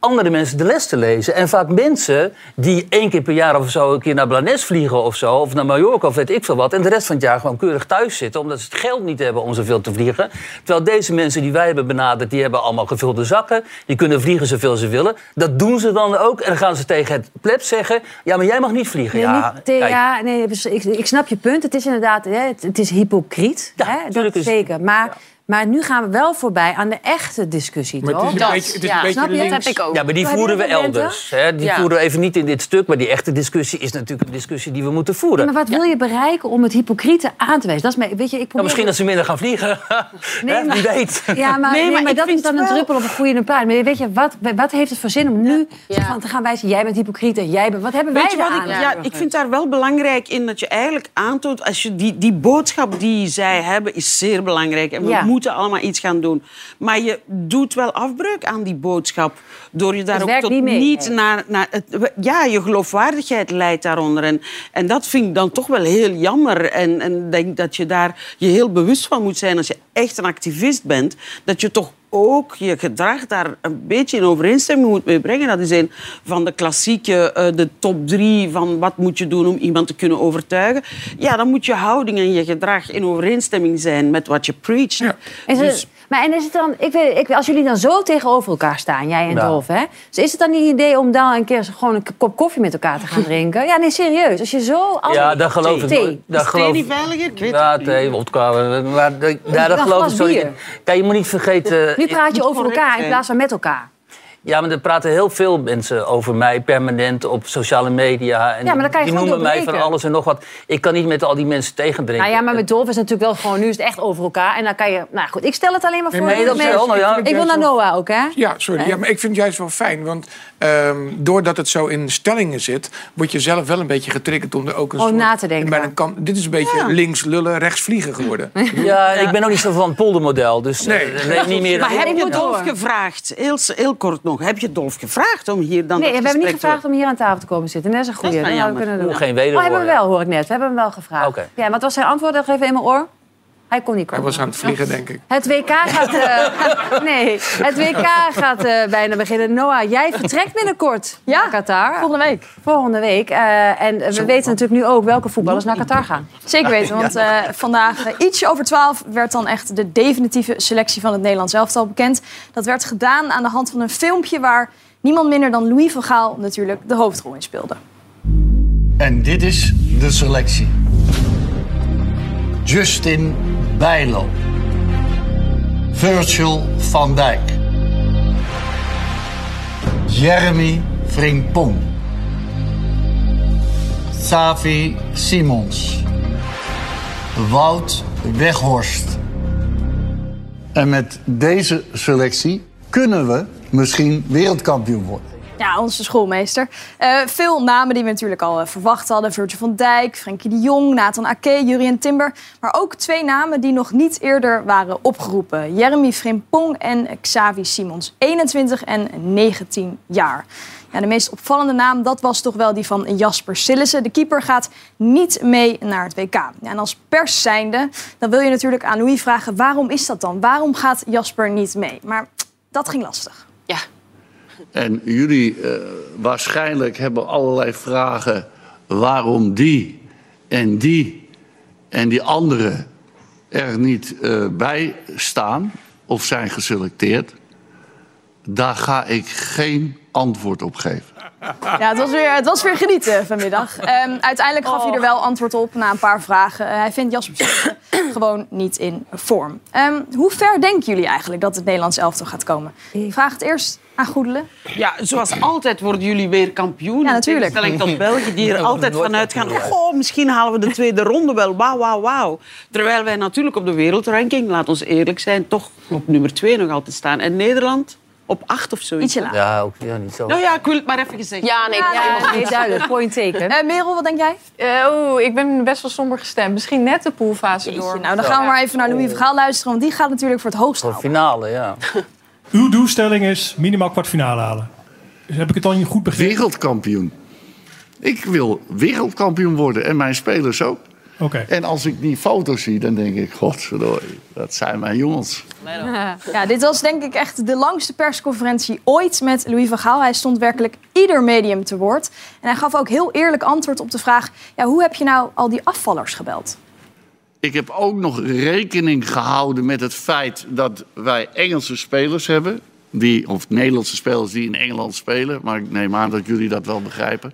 andere mensen de les te lezen. En vaak mensen die één keer per jaar of zo een keer naar Blanes vliegen of zo, of naar Mallorca of weet ik veel wat, en de rest van het jaar gewoon keurig thuis zitten, omdat ze het geld niet hebben om zoveel te vliegen. Terwijl deze mensen die wij hebben benaderd, die hebben allemaal gevulde zakken, die kunnen vliegen zoveel ze willen. Dat doen ze dan ook. En dan gaan ze tegen het pleb zeggen, ja, maar jij mag niet vliegen. Nee, ja, niet ja, nee, dus ik, ik snap je punt. Het is inderdaad hè, het, het is hypocriet. hè, dat is zeker. Maar, maar nu gaan we wel voorbij aan de echte discussie, Maar het toch? is een beetje- het is een beetje Snap je? links. Dat heb ik ook. Ja, maar die voeren we elders. Hè? Die Ja. voeren we even niet in dit stuk. Maar die echte discussie is natuurlijk een discussie die we moeten voeren. Ja, maar wat wil je bereiken om het hypocriete aan te wijzen? Dat is mij, weet je, ik Nou, misschien dat ze minder gaan vliegen. Hè, Wie weet. Ja, maar, nee, maar, dat is dan een druppel op een groeiende paard. Maar weet je, wat, wat heeft het voor zin om nu van te gaan wijzen... jij bent hypocriet en jij bent... Wat hebben Weet wij je wat ik, ja, ik vind daar wel belangrijk in dat je eigenlijk aantoont... Als je die, die boodschap die zij hebben is zeer belangrijk. En we Ja. Moeten allemaal iets gaan doen. Maar je doet wel afbreuk aan die boodschap. Door je daar ook tot niet mee, niet nee. naar... naar het, ja, je geloofwaardigheid leidt daaronder. En, en dat vind ik dan toch wel heel jammer. En en ik denk dat je daar je heel bewust van moet zijn... als je echt een activist bent, dat je toch ook je gedrag daar een beetje in overeenstemming moet mee brengen. Dat is een van de klassieke, eh, de top drie van wat moet je doen om iemand te kunnen overtuigen. Ja, dan moet je houding en je gedrag in overeenstemming zijn met wat je preacht. Is het, Dus- maar en is het dan, ik weet, ik, als jullie dan zo tegenover elkaar staan, jij en Ja. Dolf, hè? Dus is het dan niet een idee om dan een keer gewoon een kop koffie met elkaar te gaan drinken? Ja, nee, serieus. Als je zo... Ja, daar geloof ik Thee. nooit. Daar geloof niet veiliger? Ik weet Ja, thee, wodka. Maar daar- geloof ik zo. Kijk, je moet niet vergeten... Nu praat je over elkaar in plaats van met elkaar. Ja, maar er praten heel veel mensen over mij permanent op sociale media. En Ja, maar dan kan je die noemen mij van alles en nog wat. Ik kan niet met al die mensen tegendrinken. Nou ja, maar met Dolf is het natuurlijk wel gewoon, nu is het echt over elkaar. En dan kan je, nou goed, ik stel het alleen maar voor. Nee, dat wel, nou ja, ik wil naar Noah ook, hè? Ja, sorry. Ja, maar ik vind het juist wel fijn. Want ehm, doordat het zo in stellingen zit... word je zelf wel een beetje getriggerd om er ook een Om soort... na te denken. Bij een dit is een beetje links lullen, rechts vliegen geworden. Ja, ik ben ook niet zo van het poldermodel. Dus Nee. eh, nee, niet meer... Maar heb je moet Dolf gevraagd, heel, heel kort nog, heb je Dolf gevraagd om hier dan Nee, dat we hebben niet gevraagd om hier aan tafel te komen zitten. Dat is een goede. Dat is wel jammer. Oeh, geen wederhoor, Oh, hebben we wel, hoor ik net. We hebben hem wel gevraagd. Oké. Ja, wat was zijn antwoord? Even in mijn oor. Hij kon niet Hij komen. was aan het vliegen, denk ik. Het WK gaat, eh, nee, het WK gaat eh, bijna beginnen. Noah, jij vertrekt binnenkort naar Qatar. Volgende week. Volgende week. Eh, en we weten natuurlijk nu ook welke voetballers naar Qatar gaan. Zeker weten, want eh, vandaag ietsje over 12 werd dan echt de definitieve selectie van het Nederlands elftal bekend. Dat werd gedaan aan de hand van een filmpje waar niemand minder dan Louis van Gaal natuurlijk de hoofdrol in speelde. En dit is de selectie. Justin Bijlo. Virgil van Dijk. Jeremy Frimpong. Savi Simons. Wout Weghorst. En met deze selectie kunnen we misschien wereldkampioen worden. Ja, onze schoolmeester. Eh, veel namen die we natuurlijk al eh, verwacht hadden. Virgil van Dijk, Frenkie de Jong, Nathan Ake, Jurien Timber. Maar ook twee namen die nog niet eerder waren opgeroepen. Jeremy Frimpong en Xavi Simons. 21 en 19 jaar. Ja, de meest opvallende naam dat was toch wel die van Jasper Sillissen. De keeper gaat niet mee naar het WK. Ja, en als pers zijnde, dan wil je natuurlijk aan Louis vragen... waarom is dat dan? Waarom gaat Jasper niet mee? Maar dat ging lastig. Ja. En jullie eh, waarschijnlijk hebben allerlei vragen waarom die en die en die anderen er niet eh, bij staan of zijn geselecteerd, daar ga ik geen antwoord op geven. Ja, het was weer, het was weer genieten vanmiddag. Ehm, uiteindelijk gaf hij er wel antwoord op na een paar vragen. Eh, hij vindt Jasper gewoon niet in vorm. Ehm, hoe ver denken jullie eigenlijk dat het Nederlands elftal gaat komen? Ik vraag het eerst aan Goedelen. Ja, zoals altijd worden jullie weer kampioen. Ja, natuurlijk. In tegenstelling tot België, die er Ja, altijd vanuit gaan... Goh, misschien halen we de tweede ronde wel. Wauw, wauw, wauw. Terwijl wij natuurlijk op de wereldranking, laat ons eerlijk zijn... toch op nummer twee nog altijd staan. En Nederland op acht of zoiets. Ietsje Ja, ook ja, niet zo. Nou ja, ik wil het maar even gezegd. Ja, nee, Ja, nee, duidelijk. Point taken. Eh, Merel, wat denk jij? Oeh, ik ben best wel somber gestemd. Misschien net de poolfase door. Nou, dan gaan we maar even naar Louis Vergaal luisteren, want die gaat natuurlijk voor het hoogst Voor de finale, ja. Uw doelstelling is minimaal kwartfinale halen. Dus heb ik het dan goed begrepen? Wereldkampioen. Ik wil wereldkampioen worden en mijn spelers ook. Oké. En als ik die foto's zie, dan denk ik, godverdorie, dat zijn mijn jongens. Ja, dit was denk ik echt de langste persconferentie ooit met Louis van Gaal. Hij stond werkelijk ieder medium te woord. En hij gaf ook heel eerlijk antwoord op de vraag... Ja, hoe heb je nou al die afvallers gebeld? Ik heb ook nog rekening gehouden met het feit dat wij Engelse spelers hebben. Die, of Nederlandse spelers die in Engeland spelen. Maar ik neem aan dat jullie dat wel begrijpen.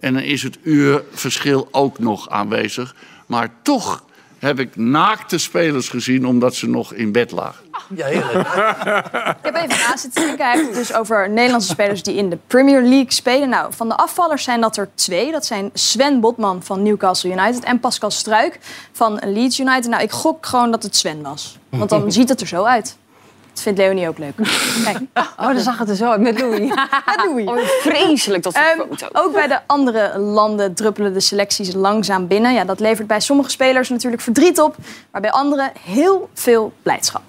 En dan is het uurverschil ook nog aanwezig. Maar toch heb ik naakte spelers gezien omdat ze nog in bed lagen. Ja, heerlijk. Ik heb even naast zitten. Hij heeft het dus over Nederlandse spelers die in de Premier League spelen. Nou, van de afvallers zijn dat er twee. Dat zijn Sven Botman van Newcastle United en Pascal Struik van Leeds United. Nou, ik gok gewoon dat het Sven was. Want dan ziet het er zo uit. Dat vindt Leonie ook leuk. Kijk. Oh, dan zag het er zo uit met Louis. Met Louis. Oh, vreselijk dat Ehm, ook bij de andere landen druppelen de selecties langzaam binnen. Ja, dat levert bij sommige spelers natuurlijk verdriet op, maar bij anderen heel veel blijdschap.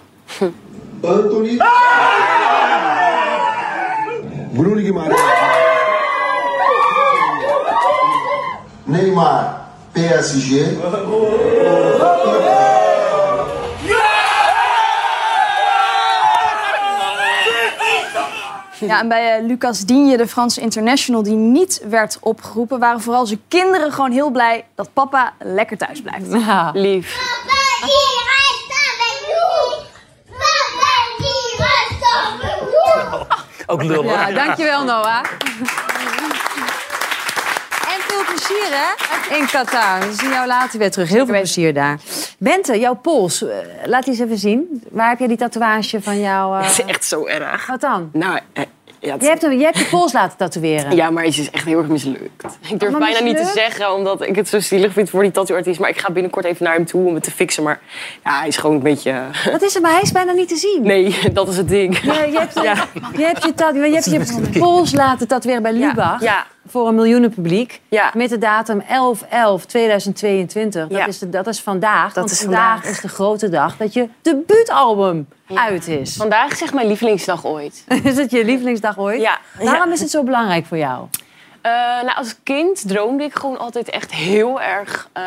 Bruno Guimarães. Neymar, PSG. Ja, en bij eh, Lucas Digne, de Franse international die niet werd opgeroepen, waren vooral zijn kinderen gewoon heel blij dat papa lekker thuis blijft. Lief. Ook lullig. Ja, dankjewel Noah. En veel plezier hè, in Qatar. We zien jou later weer terug. Heel veel plezier daar. Bente, jouw pols. eh, Laat die eens even zien. Waar heb jij die tatoeage van jou? eh, Het is echt zo erg. Wat dan? Nou, eh, ja, het- Je hebt, hem, je hebt je pols laten tatoeëren. Ja, maar het is echt heel erg mislukt. Ik durf bijna niet te zeggen, omdat ik het zo zielig vind voor die tattooartiest. Maar ik ga binnenkort even naar hem toe om het te fixen. Maar ja, hij is gewoon een beetje... Wat is er? Maar hij is bijna niet te zien. Nee, dat is het ding. Je, je, hebt, je hebt je, ta- je, hebt je pols laten tatoeëren bij Lubach. ja. Voor een miljoenenpubliek. Ja. Met de datum 11-11-2022. Dat, Ja. is de, dat is vandaag. Dat is vandaag, vandaag. is de grote dag dat je debuutalbum uit is. Vandaag is echt mijn lievelingsdag ooit. Is het je lievelingsdag ooit? Ja. Waarom is het zo belangrijk voor jou? Eh, nou, als kind droomde ik gewoon altijd echt heel erg eh,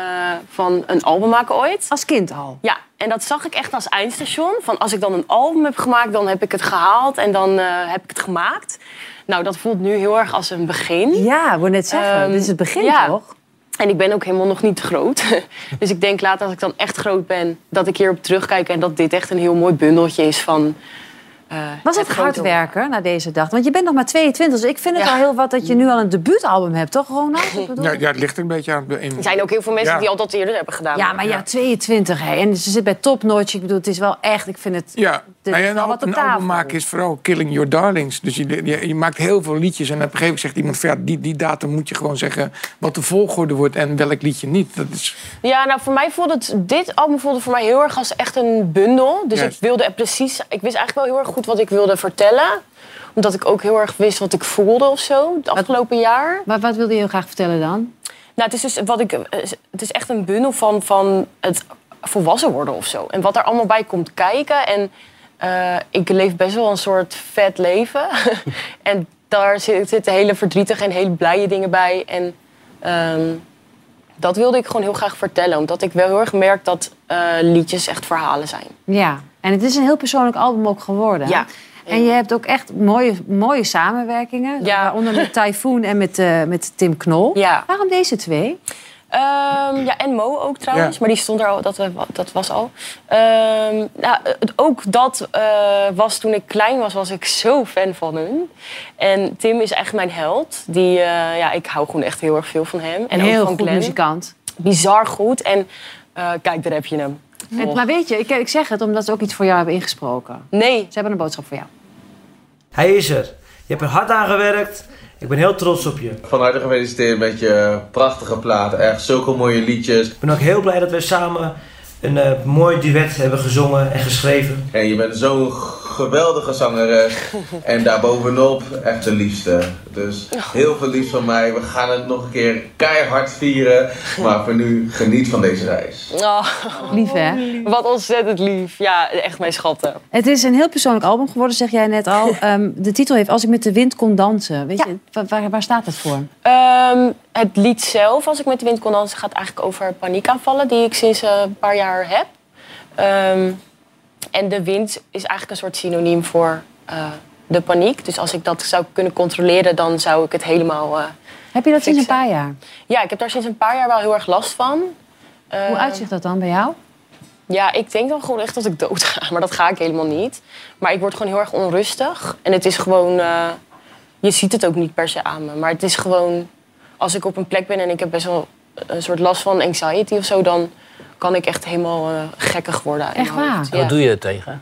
van een album maken ooit. Als kind al? Ja, en dat zag ik echt als eindstation. Van als ik dan een album heb gemaakt, dan heb ik het gehaald en dan eh, heb ik het gemaakt. Nou, dat voelt nu heel erg als een begin. Ja, ik net zeggen. Ehm, dit is het begin ja. toch? En ik ben ook helemaal nog niet groot. dus ik denk later als ik dan echt groot ben, dat ik hierop terugkijk en dat dit echt een heel mooi bundeltje is van. Eh, Was het hard werken naar deze dag? Want je bent nog maar 22, dus ik vind het Ja. al heel wat dat je nu al een debuutalbum hebt, toch Ronald? Ik bedoel- Ja, ja, het ligt er een beetje aan. In... Er zijn ook heel veel mensen Ja. die al dat eerder hebben gedaan. Ja, maar ja, 22 hè. En ze zit bij Top Notch. Ik bedoel, het is wel echt, ik vind het... Ja, nou ja, is een, album maken is vooral killing your darlings. Dus je, je, je maakt heel veel liedjes en op een gegeven moment zegt iemand... Van, ja, die, die datum moet je gewoon zeggen wat de volgorde wordt en welk liedje niet. Dat is, Ja, nou voor mij voelde het, dit album voelde voor mij heel erg als echt een bundel. Dus Juist. ik wilde er precies, ik wist eigenlijk wel heel erg goed wat ik wilde vertellen. Omdat ik ook heel erg wist wat ik voelde of zo, het afgelopen jaar. Maar wat wilde je heel graag vertellen dan? Nou, het is dus wat ik, het is echt een bundel van, van het volwassen worden of zo. En wat er allemaal bij komt kijken. En eh, ik leef best wel een soort vet leven. en daar zit- zitten hele verdrietige en hele blije dingen bij. En ehm, dat wilde ik gewoon heel graag vertellen. Omdat ik wel heel erg merk dat eh, liedjes echt verhalen zijn. Ja, en het is een heel persoonlijk album ook geworden. Ja. En je hebt ook echt mooie, mooie samenwerkingen. Ja. Waaronder met Typhoon en met, eh, met Tim Knol. Ja. Waarom deze twee? Ehm, ja, en Mo ook trouwens, Ja. maar die stond er al, dat, eh, dat was al. Ehm, nou, het- ook dat eh, was toen ik klein was, was ik zo fan van hun. En Tim is echt mijn held. Die, eh, ja, ik hou gewoon echt heel erg veel van hem. En heel ook van goed Glenn. muzikant. Bizar goed. En eh, kijk, daar heb je hem. En, maar weet je, ik, ik zeg het omdat ze ook iets voor jou hebben ingesproken. Nee. Ze hebben een boodschap voor jou. Hij is er. Je hebt er hard aan gewerkt. Ik ben heel trots op je. Van harte gefeliciteerd met je prachtige plaat. Echt zulke mooie liedjes. Ik ben ook heel blij dat we samen een eh, mooi duet hebben gezongen en geschreven. En je bent zo'n geweldige zangeres. En daarbovenop echt de liefste. Dus heel veel liefst van mij. We gaan het nog een keer keihard vieren. Maar voor nu, geniet van deze reis. Oh, lief hè? Wat ontzettend lief. Ja, echt mijn schatten. Het is een heel persoonlijk album geworden, zeg jij net al. Ehm, de titel heeft Als ik met de wind kon dansen. Weet je, wa- waar, waar staat het voor? Ehm, het lied zelf, als ik met de wind kon dansen, gaat eigenlijk over paniekaanvallen die ik sinds eh, een paar jaar heb. Ehm, en de wind is eigenlijk een soort synoniem voor eh, de paniek. Dus als ik dat zou kunnen controleren, dan zou ik het helemaal. eh, Heb je dat sinds een paar jaar? Ja, ik heb daar sinds een paar jaar wel heel erg last van. Hoe Ehm, uitzicht dat dan bij jou? Ja, ik denk dan gewoon echt dat ik dood ga. Maar dat ga ik helemaal niet. Maar ik word gewoon heel erg onrustig. En het is gewoon... eh, je ziet het ook niet per se aan me. Maar het is gewoon... Als ik op een plek ben en ik heb best wel een soort last van anxiety of zo... dan kan ik echt helemaal eh, gekkig worden. Echt waar? Wat doe je er tegen?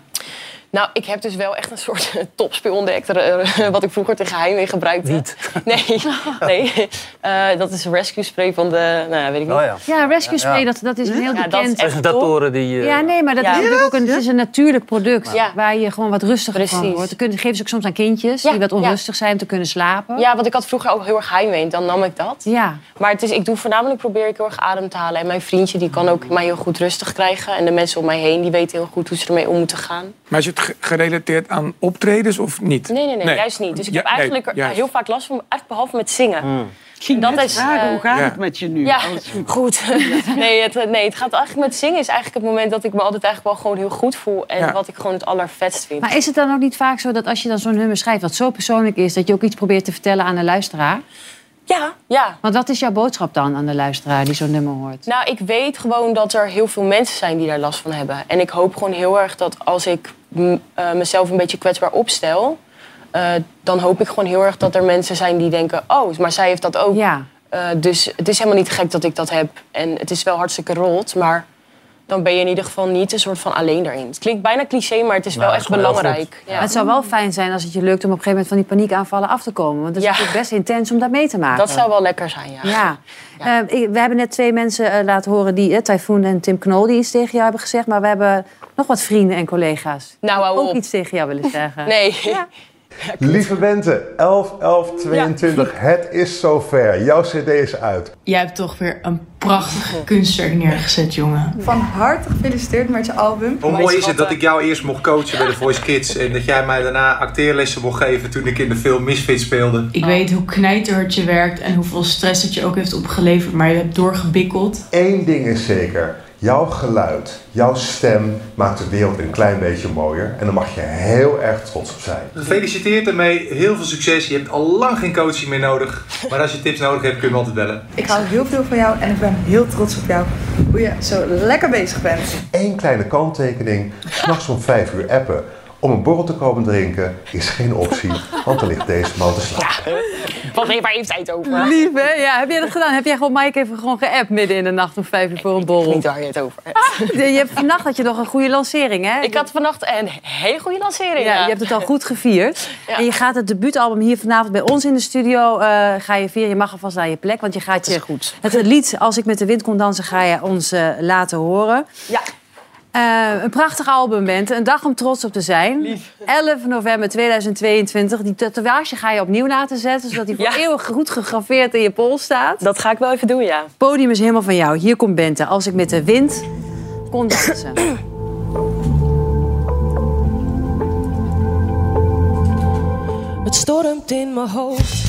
Nou, ik heb dus wel echt een soort topspeel ontdekt. eh, wat ik vroeger tegen heimwee gebruikte. Niet? Nee, nee. Eh, dat is rescue spray van de... Nou, ja, weet ik niet. Oh ja. Ja, Rescue Spray, Ja. Dat, dat is een heel Ja, dat is bekend... echt Presentatoren die... eh, Ja, nee, maar dat Ja. is natuurlijk ook een, het is een natuurlijk product. Ja. Waar je gewoon wat rustiger van Precies. wordt. Dat kunnen- geven ze ook soms aan kindjes Ja, die wat ja. onrustig zijn om te kunnen slapen. Ja, want ik had vroeger ook heel erg heimwee. Dan nam ik dat. Ja. Maar het is, ik doe voornamelijk probeer ik heel erg adem te halen. En mijn vriendje die kan ook mij heel goed rustig krijgen. En de mensen om mij heen die weten heel goed hoe ze ermee om moeten gaan. Maar het ge- gerelateerd aan optredens of niet? Nee, nee, nee, juist niet. Dus ik Ja, heb eigenlijk nee, heel vaak last van, eigenlijk behalve met zingen. ging dat net is, vragen, eh, hoe gaat Ja. het met je nu? Ja, goed. nee, het, nee, het gaat eigenlijk met zingen is eigenlijk het moment dat ik me altijd eigenlijk wel gewoon heel goed voel. En Ja. wat ik gewoon het allervetst vind. Maar is het dan ook niet vaak zo dat als je dan zo'n nummer schrijft... wat zo persoonlijk is, dat je ook iets probeert te vertellen aan de luisteraar? Ja, ja. Want wat is jouw boodschap dan aan de luisteraar die zo'n nummer hoort? Nou, ik weet gewoon dat er heel veel mensen zijn die daar last van hebben. En ik hoop gewoon heel erg dat als ik eh, mezelf een beetje kwetsbaar opstel... eh, dan hoop ik gewoon heel erg dat er mensen zijn die denken... oh, maar zij heeft dat ook. Ja. Eh, dus het is helemaal niet gek dat ik dat heb. En het is wel hartstikke rot, maar dan ben je in ieder geval niet een soort van alleen daarin. Het klinkt bijna cliché, maar het is wel Nou, echt is belangrijk. Maar Het zou wel fijn zijn als het je lukt om op een gegeven moment van die paniekaanvallen af te komen. Want het is Ja. natuurlijk best intens om dat mee te maken. Dat zou wel lekker zijn, ja. Ja. Eh, ik- we hebben net twee mensen eh, laten horen, die, uh, Typhoon en Tim Knol, die iets tegen jou hebben gezegd. Maar we hebben nog wat vrienden en collega's. Nou, hou ook op. iets tegen jou willen zeggen. Nee. Lieve Bente, 11, 11, 22, het is zover. Jouw cd is uit. Jij hebt toch weer een prachtig kunstwerk neergezet, jongen. Van harte gefeliciteerd met je album. Hoe mooi is het dat ik jou eerst mocht coachen bij de Voice Kids en dat jij mij daarna acteerlessen mocht geven toen ik in de film Misfit speelde? Ik weet hoe knijterhard je werkt en hoeveel stress het je ook heeft opgeleverd, maar je hebt doorgebikkeld. Eén ding is zeker. Jouw geluid, jouw stem maakt de wereld een klein beetje mooier. En daar mag je heel erg trots op zijn. Gefeliciteerd ermee, heel veel succes. Je hebt al lang geen coaching meer nodig, maar als je tips nodig hebt kun je me altijd bellen. Ik hou heel veel van jou en ik ben heel trots op jou. Hoe je zo lekker bezig bent. Eén kleine kanttekening. S'nachts om 5 uur appen. Om een borrel te komen drinken is geen optie, want dan ligt deze man te slapen. Wat heeft waar heeft het over? Lief, hè? Ja, heb jij dat gedaan? Heb jij gewoon Mike even gewoon geappt midden in de nacht om vijf uur voor een borrel? Niet waar je het over hebt. Je hebt vannacht had je nog een goede lancering, hè? Ik had vannacht een hele goede lancering. Ja, je hebt het al goed gevierd. En je gaat het debuutalbum hier vanavond bij ons in de studio eh, ga je vieren. Je mag alvast naar je plek, want je gaat je goed. het lied Als ik met de wind kon dansen ga je ons eh, laten horen. Ja. Eh, een prachtig album bent, een dag om trots op te zijn. 11 november 2022. Die tatoeage ga je opnieuw laten zetten, zodat die voor eeuwig goed gegraveerd in je pols staat. Dat ga ik wel even doen, ja. Het podium is helemaal van jou. Hier komt Bente. Als ik met de wind kon dansen. Het stormt in mijn hoofd.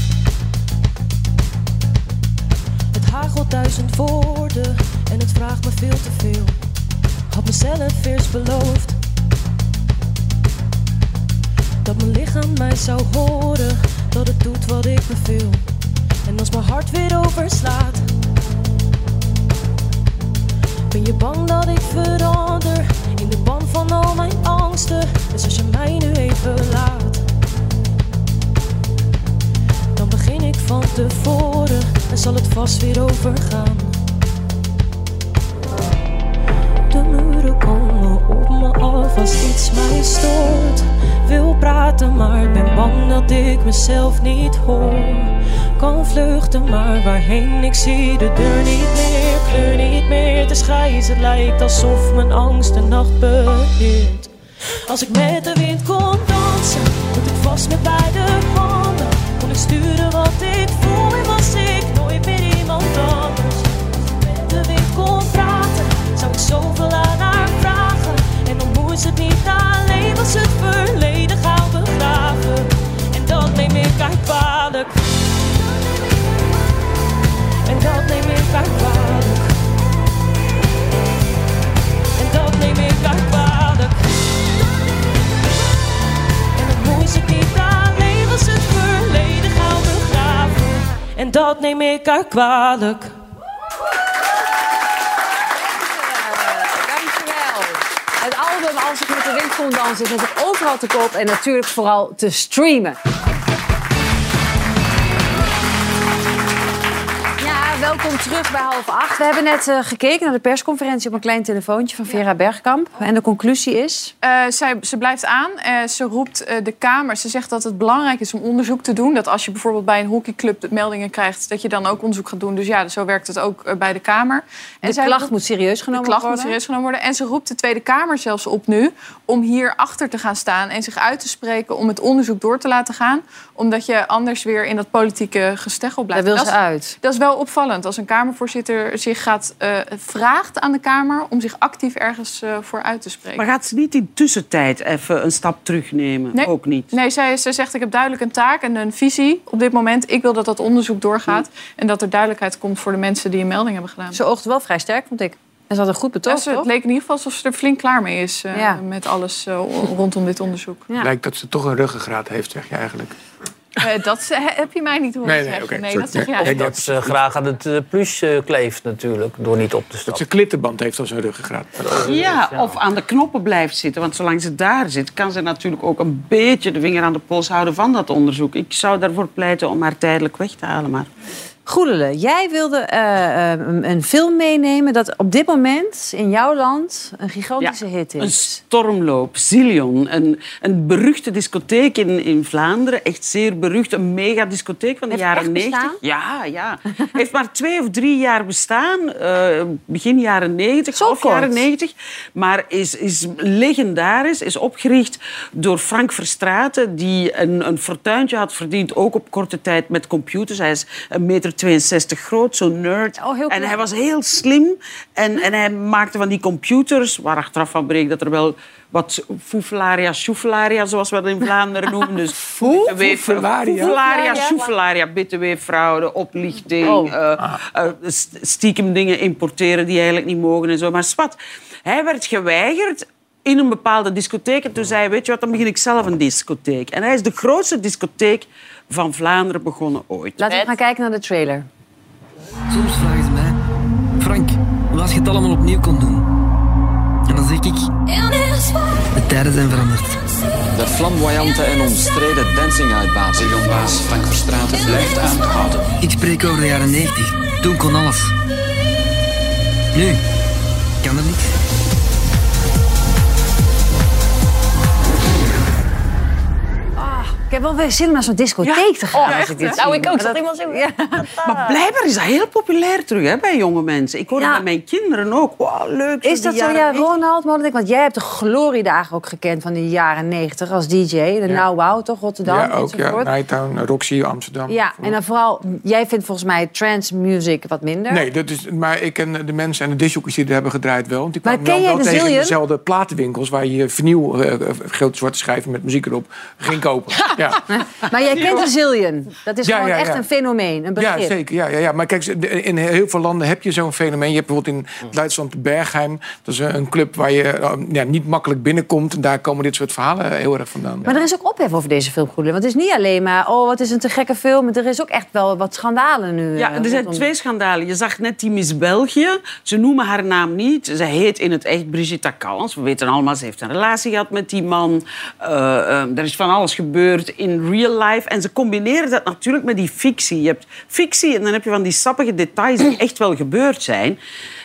Het hagelt duizend woorden en het vraagt me veel te veel. Had mezelf eerst beloofd dat mijn lichaam mij zou horen, dat het doet wat ik beveel. En als mijn hart weer overslaat, ben je bang dat ik verander in de ban van al mijn angsten. Dus als je mij nu even laat, dan begin ik van tevoren en zal het vast weer overgaan. De muren komen op me af als iets mij stoort. Wil praten, maar ben bang dat ik mezelf niet hoor. Kan vluchten, maar waarheen? Ik zie de deur niet meer, kleur niet meer. Het is het lijkt alsof mijn angst de nacht beheert. Als ik met de wind kon dansen, hield ik vast met beide handen. Kon ik sturen wat ik voel en was ik nooit meer iemand anders. Als ik met de wind kon praten, zou ik zoveel. Moest het niet alleen, was het verleden gaan begraven. En dat neem ik uit kwalijk. En dat neem ik uit kwalijk. En dat neem ik uit kwalijk. En dan moest het niet alleen, was het verleden gaan begraven. En dat neem ik uit kwalijk. Dankjewel. Het album Als ik met de wind kon dansen is natuurlijk overal te koop en natuurlijk vooral te streamen. Welkom terug bij half acht. We hebben net eh, gekeken naar de persconferentie op een klein telefoontje van Vera Bergkamp. En de conclusie is? Eh, zij, ze blijft aan. Eh, ze roept de Kamer. Ze zegt dat het belangrijk is om onderzoek te doen. Dat als je bijvoorbeeld bij een hockeyclub meldingen krijgt... dat je dan ook onderzoek gaat doen. Dus ja, zo werkt het ook bij de Kamer. De klacht roept- moet serieus genomen de klacht worden. moet serieus genomen worden. En ze roept de Tweede Kamer zelfs op nu... om hier achter te gaan staan en zich uit te spreken... om het onderzoek door te laten gaan. Omdat je anders weer in dat politieke gesteggel blijft. Daar wil Dat ze uit. dat is wel opvallend. Als een Kamervoorzitter zich gaat, eh, vraagt aan de Kamer... om zich actief ergens eh, voor uit te spreken. Maar gaat ze niet in tussentijd even een stap terugnemen? Nee. Ook niet. Nee, zij, zij zegt ik heb duidelijk een taak en een visie op dit moment. Ik wil dat dat onderzoek doorgaat en dat er duidelijkheid komt voor de mensen die een melding hebben gedaan. Ze oogde wel vrij sterk, vond ik. En ze had een goed betoog, Ja, ze- toch? het leek in ieder geval alsof ze er flink klaar mee is eh, Ja. met alles eh, rondom dit onderzoek. Lijkt dat ze toch een ruggengraat heeft, zeg je eigenlijk. Eh, dat ze- heb je mij niet horen Nee, nee, zeggen. nee, dat zeg jij. Nee, Dat ze graag aan het eh, plus eh, kleeft natuurlijk, door niet op te Dat stappen. ze klittenband heeft als een ruggengraat. Ja, of aan de knoppen blijft zitten. Want zolang ze daar zit, kan ze natuurlijk ook een beetje de vinger aan de pols houden van dat onderzoek. Ik zou daarvoor pleiten om haar tijdelijk weg te halen. Maar Goedele, jij wilde eh, eh, een een film meenemen dat op dit moment in jouw land een gigantische hit Een is. stormloop, Zillion. Een, een beruchte discotheek in, in Vlaanderen. Echt zeer berucht. Een megadiscotheek van de Heeft jaren echt 90. bestaan? Ja, ja. Heeft maar twee of drie jaar bestaan. eh, begin jaren 90, half jaren 90. Maar is, is legendarisch. Is opgericht door Frank Verstraeten. Die een, een fortuintje had verdiend. Ook op korte tijd met computers. Hij is een meter 62 groot, zo'n nerd. Oh, heel en hij was heel slim. En, en hij maakte van die computers, waar achteraf van bleek dat er wel wat foefelaria, sjoefelaria, zoals we dat in Vlaanderen noemen. Dus Foefelaria? Sjoefelaria, bitterweeffraude, oplichting, Oh. eh, eh, st- stiekem dingen importeren die eigenlijk niet mogen en zo. Maar swat, hij werd geweigerd in een bepaalde discotheek. En toen zei hij, weet je wat, dan begin ik zelf een discotheek. En hij is de grootste discotheek van Vlaanderen begonnen ooit. Laten we gaan kijken naar de trailer. Soms vragen ze mij, Frank, wat als je het allemaal opnieuw kon doen? En dan zeg ik, de tijden zijn veranderd. De flamboyante en omstreden dancing-uitbater. Zillionbaas Frank Verstraeten blijft aangehouden. Ik spreek over de jaren 90. Toen kon alles. Nu kan er niks. Heb wel weer zin om naar zo'n discotheek te gaan. Oh, als ik dit Nou, zie. ik ook. Dat- iemand zo... Ja. Maar blijkbaar is dat heel populair terug hè, bij jonge mensen. Ik hoor het Ja. bij mijn kinderen ook. Wow, leuk. Is dat zo? Ja, 90. Ronald Modelijk, want jij hebt de gloriedagen ook gekend van de jaren 90 als DJ. De Now Wow, toch? Rotterdam Ja, ook. Ja. Nighttown, Roxy, Amsterdam. Ja, en dan vooral, jij vindt volgens mij trance music wat minder. Nee, dat is, maar ik ken de mensen en de discjockeys die er hebben gedraaid wel. Want die Maar kwamen ken wel, wel de tegen dezelfde platenwinkels... waar je vinyl, eh, grote zwarte schijven met muziek erop, ging kopen. ja. Maar jij kent Zillion. Dat is Ja, gewoon ja, echt ja. een fenomeen, een begrip. Ja, zeker. Ja, ja, ja. Maar kijk, in heel veel landen heb je zo'n fenomeen. Je hebt bijvoorbeeld in Duitsland Bergheim. Dat is een club waar je eh, ja, niet makkelijk binnenkomt. En daar komen dit soort verhalen heel erg vandaan. Maar er is ook ophef over deze film. Want het is niet alleen maar, oh, wat is een te gekke film. Er is ook echt wel wat schandalen nu. Ja, eh, er zijn rondom- twee schandalen. Je zag net die Miss België. Ze noemen haar naam niet. Ze heet in het echt Brigitte Callens. We weten allemaal, ze heeft een relatie gehad met die man. Eh, eh, er is van alles gebeurd in real life. En ze combineren dat natuurlijk met die fictie. Je hebt fictie en dan heb je van die sappige details die echt wel gebeurd zijn.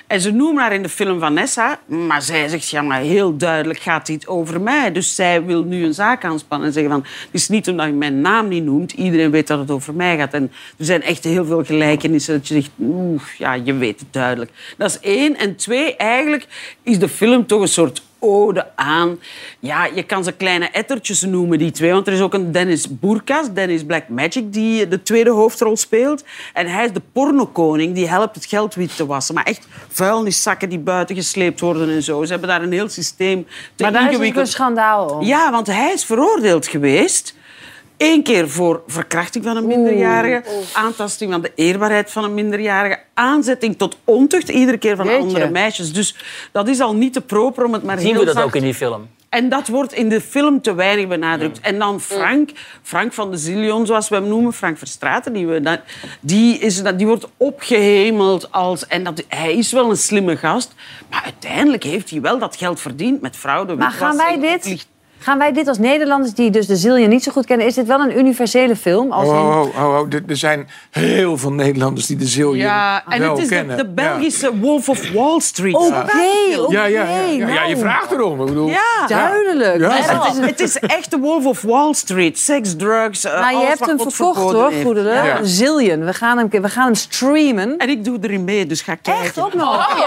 En ze noemen haar in de film Vanessa, maar zij zegt ja, maar heel duidelijk gaat dit over mij. Dus zij wil nu een zaak aanspannen en zeggen van het is niet omdat je mijn naam niet noemt, iedereen weet dat het over mij gaat. En er zijn echt heel veel gelijkenissen dat je zegt, oeh, ja, je weet het duidelijk. Dat is één. En twee, eigenlijk is de film toch een soort ode aan. Ja, je kan ze kleine ettertjes noemen, die twee. Want er is ook een Dennis Boerkas, Dennis Black Magic, die de tweede hoofdrol speelt. En hij is de pornokoning, die helpt het geld wit te wassen. Maar echt vuilniszakken die buiten gesleept worden en zo. Ze hebben daar een heel systeem te Maar daar is ook een schandaal om. Ja, want hij is veroordeeld geweest. Eén keer voor verkrachting van een minderjarige, aantasting van de eerbaarheid van een minderjarige, aanzetting tot ontucht, iedere keer van Jeetje. andere meisjes. Dus dat is al niet te proper om het maar Zien heel we dat zacht- ook in die film? en dat wordt in de film te weinig benadrukt. En dan Frank, Frank van de Zillion, zoals we hem noemen, Frank Verstraeten, die, we, die, is, dat- die wordt opgehemeld als... En dat, hij is wel een slimme gast, maar uiteindelijk heeft hij wel dat geld verdiend met fraude. Maar gaan wij dit... Gaan wij dit als Nederlanders die dus de Zillion niet zo goed kennen... is dit wel een universele film? Als Oh, in... oh, oh, oh, Er- Er zijn heel veel Nederlanders die de Zillion Ja, en wel het is de, kennen. de Belgische Wolf of Wall Street. Oké, stijl. Ja, ja, ja, ja, ja, je nou. vraagt erom. Ik bedoel, Ja. Duidelijk. Ja. En Het, is, het is echt de Wolf of Wall Street. Seks, drugs, eh, Maar je alles hebt wat hem verkocht hoor. Ja. Zillion. We gaan, hem, we gaan hem streamen. En ik doe erin mee, dus ga kijken. Echt ook nog?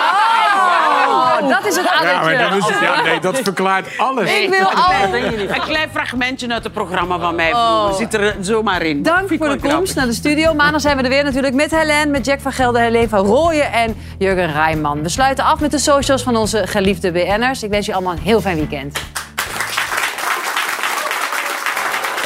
Oh, dat is het Ja, addertje. maar dat, is, ja, nee, dat verklaart alles. Ik wil een, al- klein, een klein fragmentje uit het programma van mij Oh. vroeger. Zit er zomaar in. Dank voor de komst naar de studio. Maandag zijn we er weer natuurlijk met Helene, met Jack van Gelder, Helene van Rooyen en Jurgen Rijman. We sluiten af met de socials van onze geliefde BN'ers. Ik wens je allemaal een heel fijn weekend.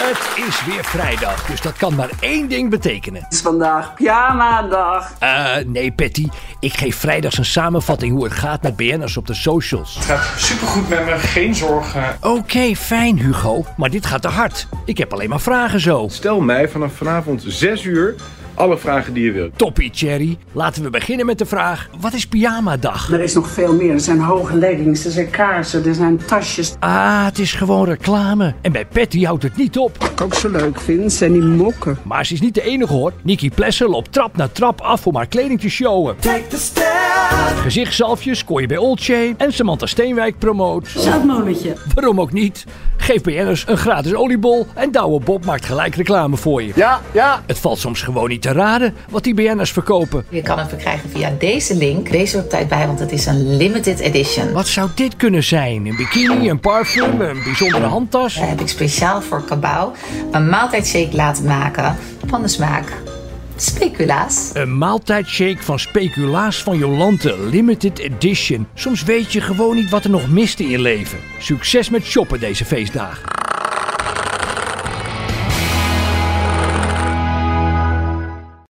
Het is weer vrijdag, dus dat kan maar één ding betekenen. Het is vandaag pyjama-dag. Eh, nee, Patty. Ik geef vrijdags een samenvatting hoe het gaat met BN'ers op de socials. Het gaat supergoed met me, geen zorgen. Oké, fijn Hugo, maar dit gaat te hard. Ik heb alleen maar vragen zo. Stel mij vanaf vanavond 6 uur alle vragen die je wilt. Toppie, Cherry. Laten we beginnen met de vraag: wat is pyjama-dag? Er is nog veel meer. Er zijn hoge leggings, er zijn kaarsen, er zijn tasjes. Ah, het is gewoon reclame. En bij Patty houdt het niet op. Wat ik ook zo leuk vind, zijn die mokken. Maar ze is niet de enige hoor. Nikki Plessel loopt trap na trap af om haar kleding te showen. Gezichtszalfjes kon je bij Olcay en Samantha Steenwijk promoot. Zoutmolentje. Waarom ook niet? Geef BN'ers een gratis oliebol en Douwe Bob maakt gelijk reclame voor je. Ja, ja. Het valt soms gewoon niet te raden wat die BN'ers verkopen. Je kan hem verkrijgen via deze link. Deze op tijd bij, want het is een limited edition. Wat zou dit kunnen zijn? Een bikini, een parfum, een bijzondere handtas? Daar heb ik speciaal voor Cabau een maaltijdshake laten maken van de smaak speculaas. Een maaltijdshake van speculaas van Jolante, limited edition. Soms weet je gewoon niet wat er nog mist in je leven. Succes met shoppen deze feestdagen.